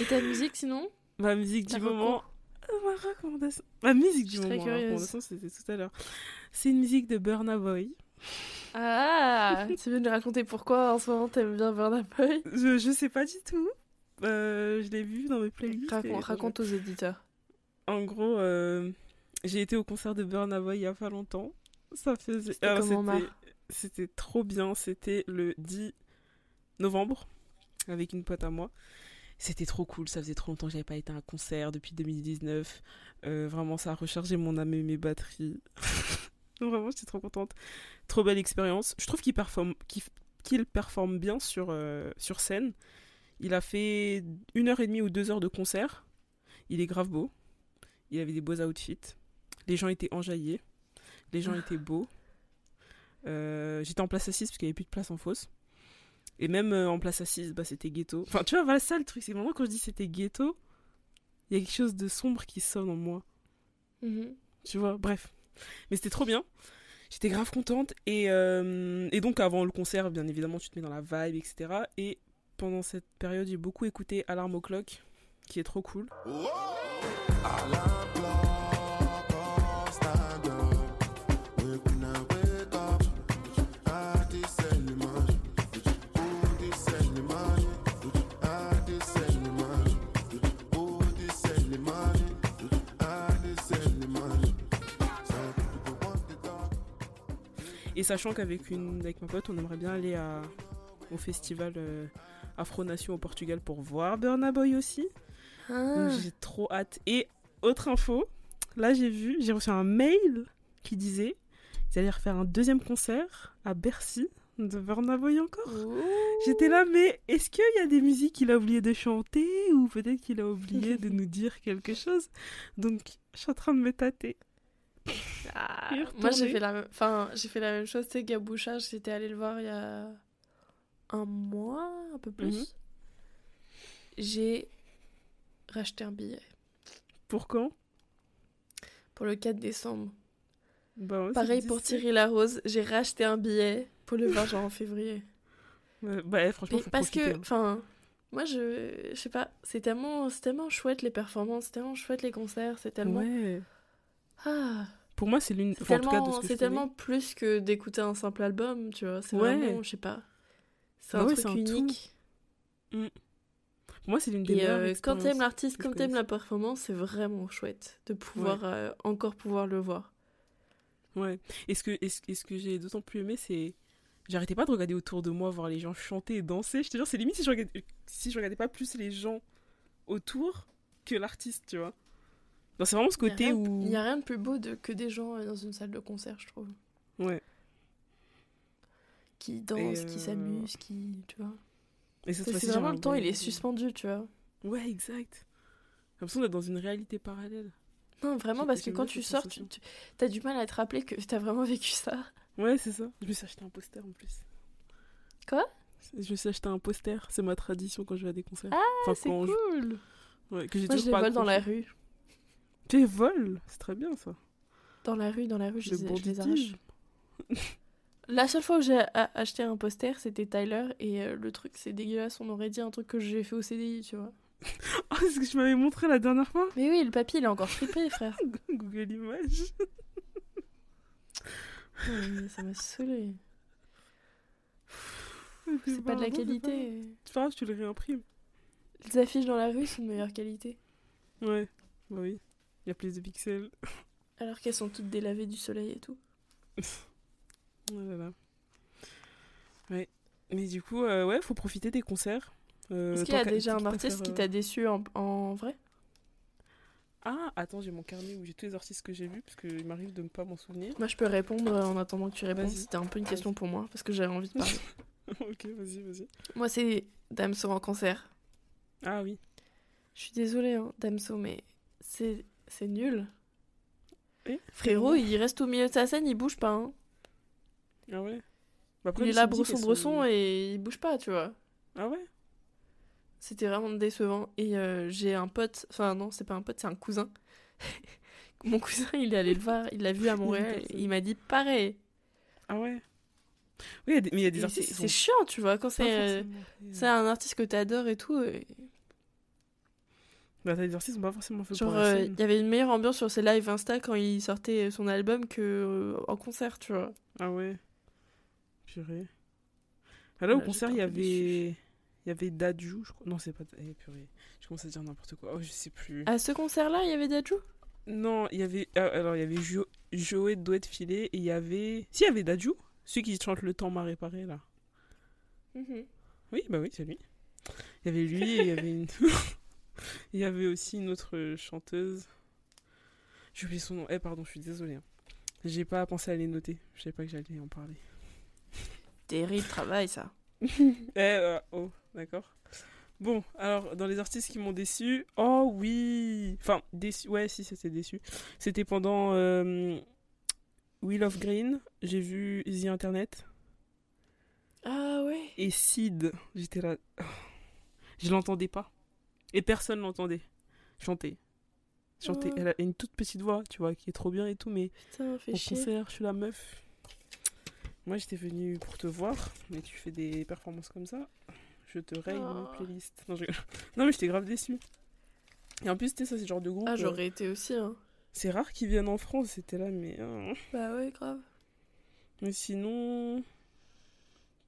Et ta musique sinon? Ma musique du moment. Ma recommandation. Ma musique du moment. Curieuse. recommandation, c'était tout à l'heure. C'est une musique de Burna Boy. Ah Tu veux nous raconter pourquoi en ce moment t'aimes bien Burna Boy? Je, je sais pas du tout. Euh, je l'ai vu dans mes playlists. Raconte, et- raconte aux éditeurs. En gros, euh, j'ai été au concert de Burna Boy il y a pas longtemps. Ça faisait. C'était trop bien. C'était le 10 novembre avec une pote à moi. C'était trop cool. Ça faisait trop longtemps que j'avais pas été à un concert depuis 2019. Euh, vraiment, ça a rechargé mon âme et mes batteries. vraiment, j'étais trop contente. Trop belle expérience. Je trouve qu'il performe, qu'il, performe bien sur, euh, sur scène. Il a fait une heure et demie ou deux heures de concert. Il est grave beau. Il avait des beaux outfits. Les gens étaient enjaillés. Les gens étaient beaux. Euh, J'étais en place assise parce qu'il n'y avait plus de place en fosse. Et même euh, en place assise, bah, c'était ghetto. Enfin, tu vois, voilà ça le truc. C'est vraiment quand je dis c'était ghetto, il y a quelque chose de sombre qui sonne en moi. Mhm. Tu vois, bref. Mais c'était trop bien. J'étais grave contente. Et, euh, et donc, avant le concert, bien évidemment, tu te mets dans la vibe, etc. Et pendant cette période, j'ai beaucoup écouté Alarm au Clock, qui est trop cool. Et sachant qu'avec une avec ma pote, on aimerait bien aller à, au festival euh, Afro Nation au Portugal pour voir Burna Boy aussi. Ah. J'ai trop hâte. Et autre info, là j'ai vu, j'ai reçu un mail qui disait qu'ils allaient refaire un deuxième concert à Bercy de Burna Boy encore. J'étais là, mais est-ce qu'il y a des musiques qu'il a oublié de chanter ou peut-être qu'il a oublié de nous dire quelque chose? Donc je suis en train de me tâter. Ah, moi j'ai fait la même enfin j'ai fait la même chose tu sais Gaboucha j'étais allée le voir il y a un mois un peu plus Mhm. j'ai racheté un billet Pour quand? Pour le 4 décembre Bah pareil pour 17. Thierry Larose j'ai racheté un billet pour le voir genre en février Ouais, bah, franchement, Mais faut parce profiter, que hein. enfin moi je je sais pas c'est tellement c'est tellement chouette les performances c'est tellement chouette les concerts c'est tellement Ouais. Ah Pour moi, c'est l'une. c'est enfin, tellement ce tellement plus que d'écouter un simple album tu vois c'est Ouais. vraiment je sais pas c'est Bah un ouais, truc un unique Pour moi, c'est l'une des Et meilleures euh, quand t'aimes l'artiste, quand t'aimes la performance, c'est vraiment chouette de pouvoir euh, encore pouvoir le voir. Ouais. Et ce que, et ce, et ce que j'ai d'autant plus aimé, c'est. J'arrêtais pas de regarder autour de moi, voir les gens chanter et danser. Je te jure, c'est limite si je, regardais, si je regardais pas plus les gens autour que l'artiste, tu vois. Non, c'est vraiment ce côté où. il y a rien de plus beau de, que des gens euh, dans une salle de concert, je trouve, Ouais. qui dansent, qui euh, s'amusent, qui, tu vois. Et cette C'est fois-ci, vraiment le temps, il est suspendu, tu vois. Ouais, exact. J'ai l'impression d'être dans une réalité parallèle. Non, vraiment, parce que quand tu sors, tu, sensation. tu- t'as du mal à te rappeler que t'as vraiment vécu ça. Ouais, c'est ça. Je me suis acheté un poster en plus. Quoi? Je sais acheter un poster, c'est ma tradition quand je vais à des concerts. Ah, Enfin, c'est quand je- cool. Ouais, que j'ai Moi, je toujours les pas vole dans la rue. Tu les voles C'est très bien ça. Dans la rue, dans la rue, je, Le les, je les arrache. La seule fois où j'ai acheté un poster, c'était Tyler. Et euh, le truc, c'est dégueulasse. On aurait dit un truc que j'ai fait au CDI, tu vois. Ah, c'est ce que je m'avais montré la dernière fois Mais oui, le papier, il est encore frippé, frère. Google Images. Ça m'a saoulé. C'est pas de la qualité. C'est pas grave, tu le réimprimes. Les affiches dans la rue sont de meilleure qualité. Ouais, bah oui. Il y a plus de pixels. Alors qu'elles sont toutes délavées du soleil et tout. Oh là là. Ouais. Mais du coup, euh, ouais, faut profiter des concerts. Euh, Est-ce qu'il y a déjà un artiste qui euh, t'a déçu en, en vrai? Ah, attends, j'ai mon carnet où j'ai tous les artistes que j'ai vus parce qu'il m'arrive de ne pas m'en souvenir. Moi, je peux répondre en attendant que tu répondes. C'était un peu une question pour moi parce que j'avais envie de parler. ok, vas-y, vas-y. moi, c'est Damso en concert. Ah oui. Je suis désolée, hein, Damso, mais c'est c'est nul. Frérot, il reste au milieu de sa scène, il bouge pas. Hein. Ah ouais Bah après, il est là, bresson, bresson, et il bouge pas, tu vois. Ah ouais C'était vraiment décevant. Et euh, j'ai un pote, enfin non, c'est pas un pote, c'est un cousin. Mon cousin, il est allé le voir, il l'a vu à Montréal, et il m'a dit pareil. Ah ouais Oui, mais il y a des artistes C'est sont chiant, tu vois, quand c'est euh, un artiste que t'adores et tout. et- Bah, t'as des artistes qui sont pas forcément faits Genre, pour la euh, scène. il y avait une meilleure ambiance sur ses lives Insta quand il sortait son album que euh, en concert, tu vois. Ah ouais Purée. Ah, là, au Ouais, concert, il y avait... Il y avait Dadju, je crois. Non, c'est pas... Eh, purée. Je commence à dire n'importe quoi. Oh, je sais plus. À ce concert-là, il y avait Dadju? Non, il y avait... ah, alors, il y avait jo... Joey Doit de filet et il y avait... Si, il y avait Dadju. Celui qui chante Le temps m'a réparé, là. Oui, bah oui, c'est lui. Il y avait lui et il y avait une... il y avait aussi une autre chanteuse. J'ai oublié son nom. Eh, pardon, je suis désolée. hein. J'ai pas pensé à les noter. Je savais pas que j'allais en parler. Terrible travail, ça. Eh, euh, oh, d'accord. Bon, alors, dans les artistes qui m'ont déçu, oh oui Enfin, déçu, ouais, si, c'était déçu. C'était pendant euh, Wheel of Green, j'ai vu The Internet Ah ouais et Sid. J'étais là. Je l'entendais pas. Et personne l'entendait. Chanter. Chanter. Oh. Elle a une toute petite voix, tu vois, qui est trop bien et tout, mais Putain, au chier. concert, je suis la meuf. Moi, j'étais venue pour te voir, mais tu fais des performances comme ça. Je te raye Oh. ma playlist. Non, je rigole. Non, mais j'étais grave déçue. Et en plus, tu sais, ça, c'est le genre de groupe. Ah, euh, j'aurais été aussi, hein. C'est rare qu'ils viennent en France, c'était là, mais. euh, Bah ouais, grave. Mais sinon.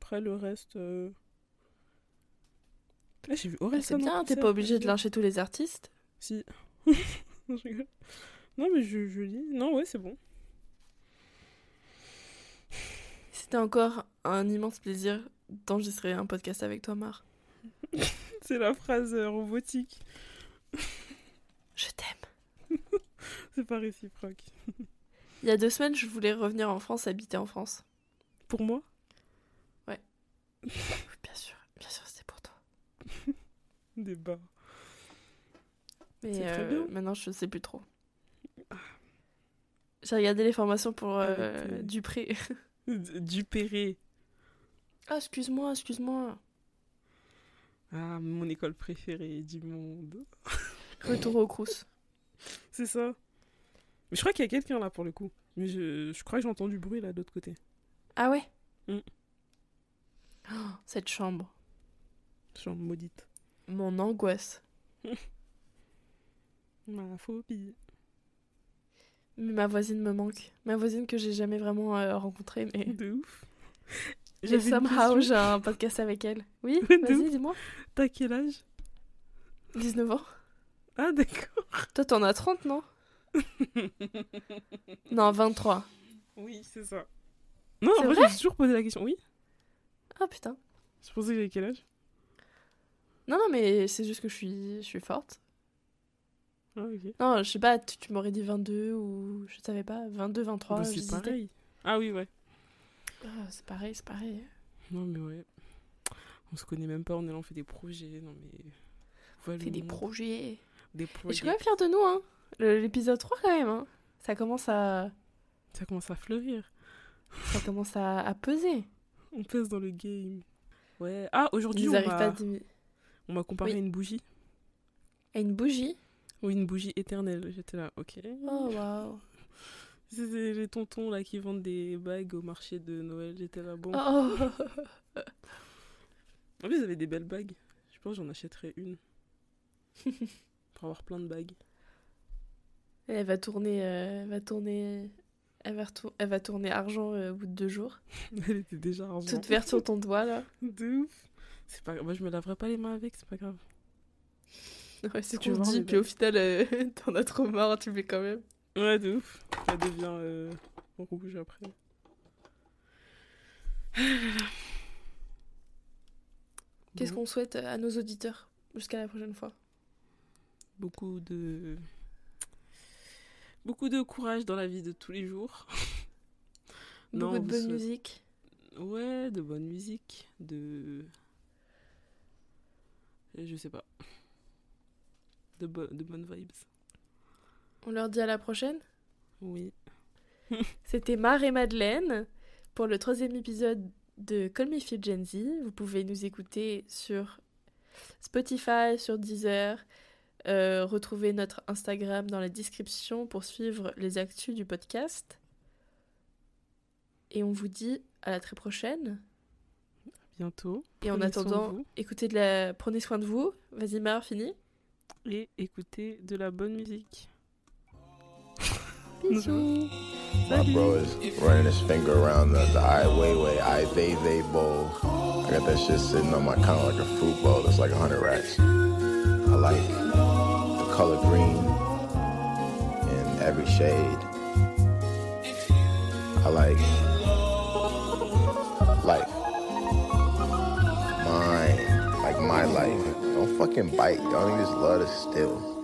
Après, le reste. euh, Là, j'ai vu Ah, Orelsan. c'est en bien, t'es pas obligé de lyncher tous les artistes. Si. non, je rigole. Non, mais je, je dis. Non, ouais, c'est bon. C'était encore un immense plaisir d'enregistrer un podcast avec toi, Mar. C'est la phrase euh, robotique. Je t'aime. C'est pas réciproque. Il y a deux semaines, je voulais revenir en France, habiter en France. Pour moi? Ouais. Bien sûr, bien sûr, toi. Débat. Mais euh, bien. maintenant, je sais plus trop. J'ai regardé les formations pour euh, Dupré. Dupéré. ah, excuse-moi, excuse-moi. Ah, mon école préférée du monde. Retour au Crous. C'est ça. Mais je crois qu'il y a quelqu'un là pour le coup. Mais je, je crois que j'entends du bruit là de l'autre côté. Ah ouais Mm. Oh, Cette chambre. Chambre maudite. Mon angoisse. Ma phobie. Mais ma voisine me manque. Ma voisine que j'ai jamais vraiment euh, rencontrée, mais... De ouf. Une somehow, j'ai un podcast avec elle. Oui, vas-y, dis-moi. T'as quel âge? 19 ans. Ah, d'accord. Toi, t'en as 30, non? Non, 23. Oui, c'est ça. Non, en vrai, vrai? j'ai toujours posé la question. Oui Ah putain. Je pensais que j'avais quel âge? Non, non, mais c'est juste que je suis, je suis forte. Ah. Non, je sais pas, tu, tu m'aurais dit 22 ou je savais pas, 22, 23. Bah, c'est pareil. Ah oui, ouais. Ah, c'est pareil, c'est pareil. Non, mais ouais. On se connaît même pas, on est là, on fait des projets. Non, mais. Voilà On fait des projets. Des Et projets. je suis quand même fière de nous, hein. L'épisode 3, quand même, hein. Ça commence à, Ça commence à fleurir. ça commence à, à peser. On pèse dans le game. Ouais. Ah, aujourd'hui, on n'arrivent on m'a comparé Oui. à une bougie. À une bougie Oui, une bougie éternelle. J'étais là, ok. Oh, waouh. C'est les tontons là qui vendent des bagues au marché de Noël. J'étais là, bon. Oh. En plus, ils avaient des belles bagues. Je pense que j'en achèterais une. Pour avoir plein de bagues. Elle va tourner, euh, elle va tourner, elle va, elle va tourner argent euh, au bout de deux jours. Elle était déjà argent. Toute verte sur ton doigt là. De ouf. C'est pas... Moi, je me laverai pas les mains avec, c'est pas grave. Ouais, c'est qu'on dit, puis au final, euh, t'en as trop marre, tu mets quand même. Ouais, de ouf. Ça devient euh, rouge après. Qu'est-ce Bon, qu'on souhaite à nos auditeurs jusqu'à la prochaine fois? Beaucoup de. Beaucoup de courage dans la vie de tous les jours. Beaucoup de bonne souhaite- musique. Ouais, de bonne musique, de. Je sais pas. De, bo- de bonnes vibes. On leur dit à la prochaine? Oui. C'était Mar et Madeleine pour le troisième épisode de Call Me Feel Gen Z. Vous pouvez nous écouter sur Spotify, sur Deezer. Euh, retrouvez notre Instagram dans la description pour suivre les actus du podcast. Et on vous dit à la très prochaine. Bientôt. Et en attendant, vous. écoutez de la... prenez soin de vous. Vas-y Mar, fini. Et écoutez de la bonne musique. Bisous. My bro is running his finger around the, the I Weiwei, I Weiwei bowl. I got that shit sitting on my counter like a fruit bowl. That's like a hundred racks. I like the color green in every shade. I like life. Fucking bite. Don't Y'all niggas love to steal.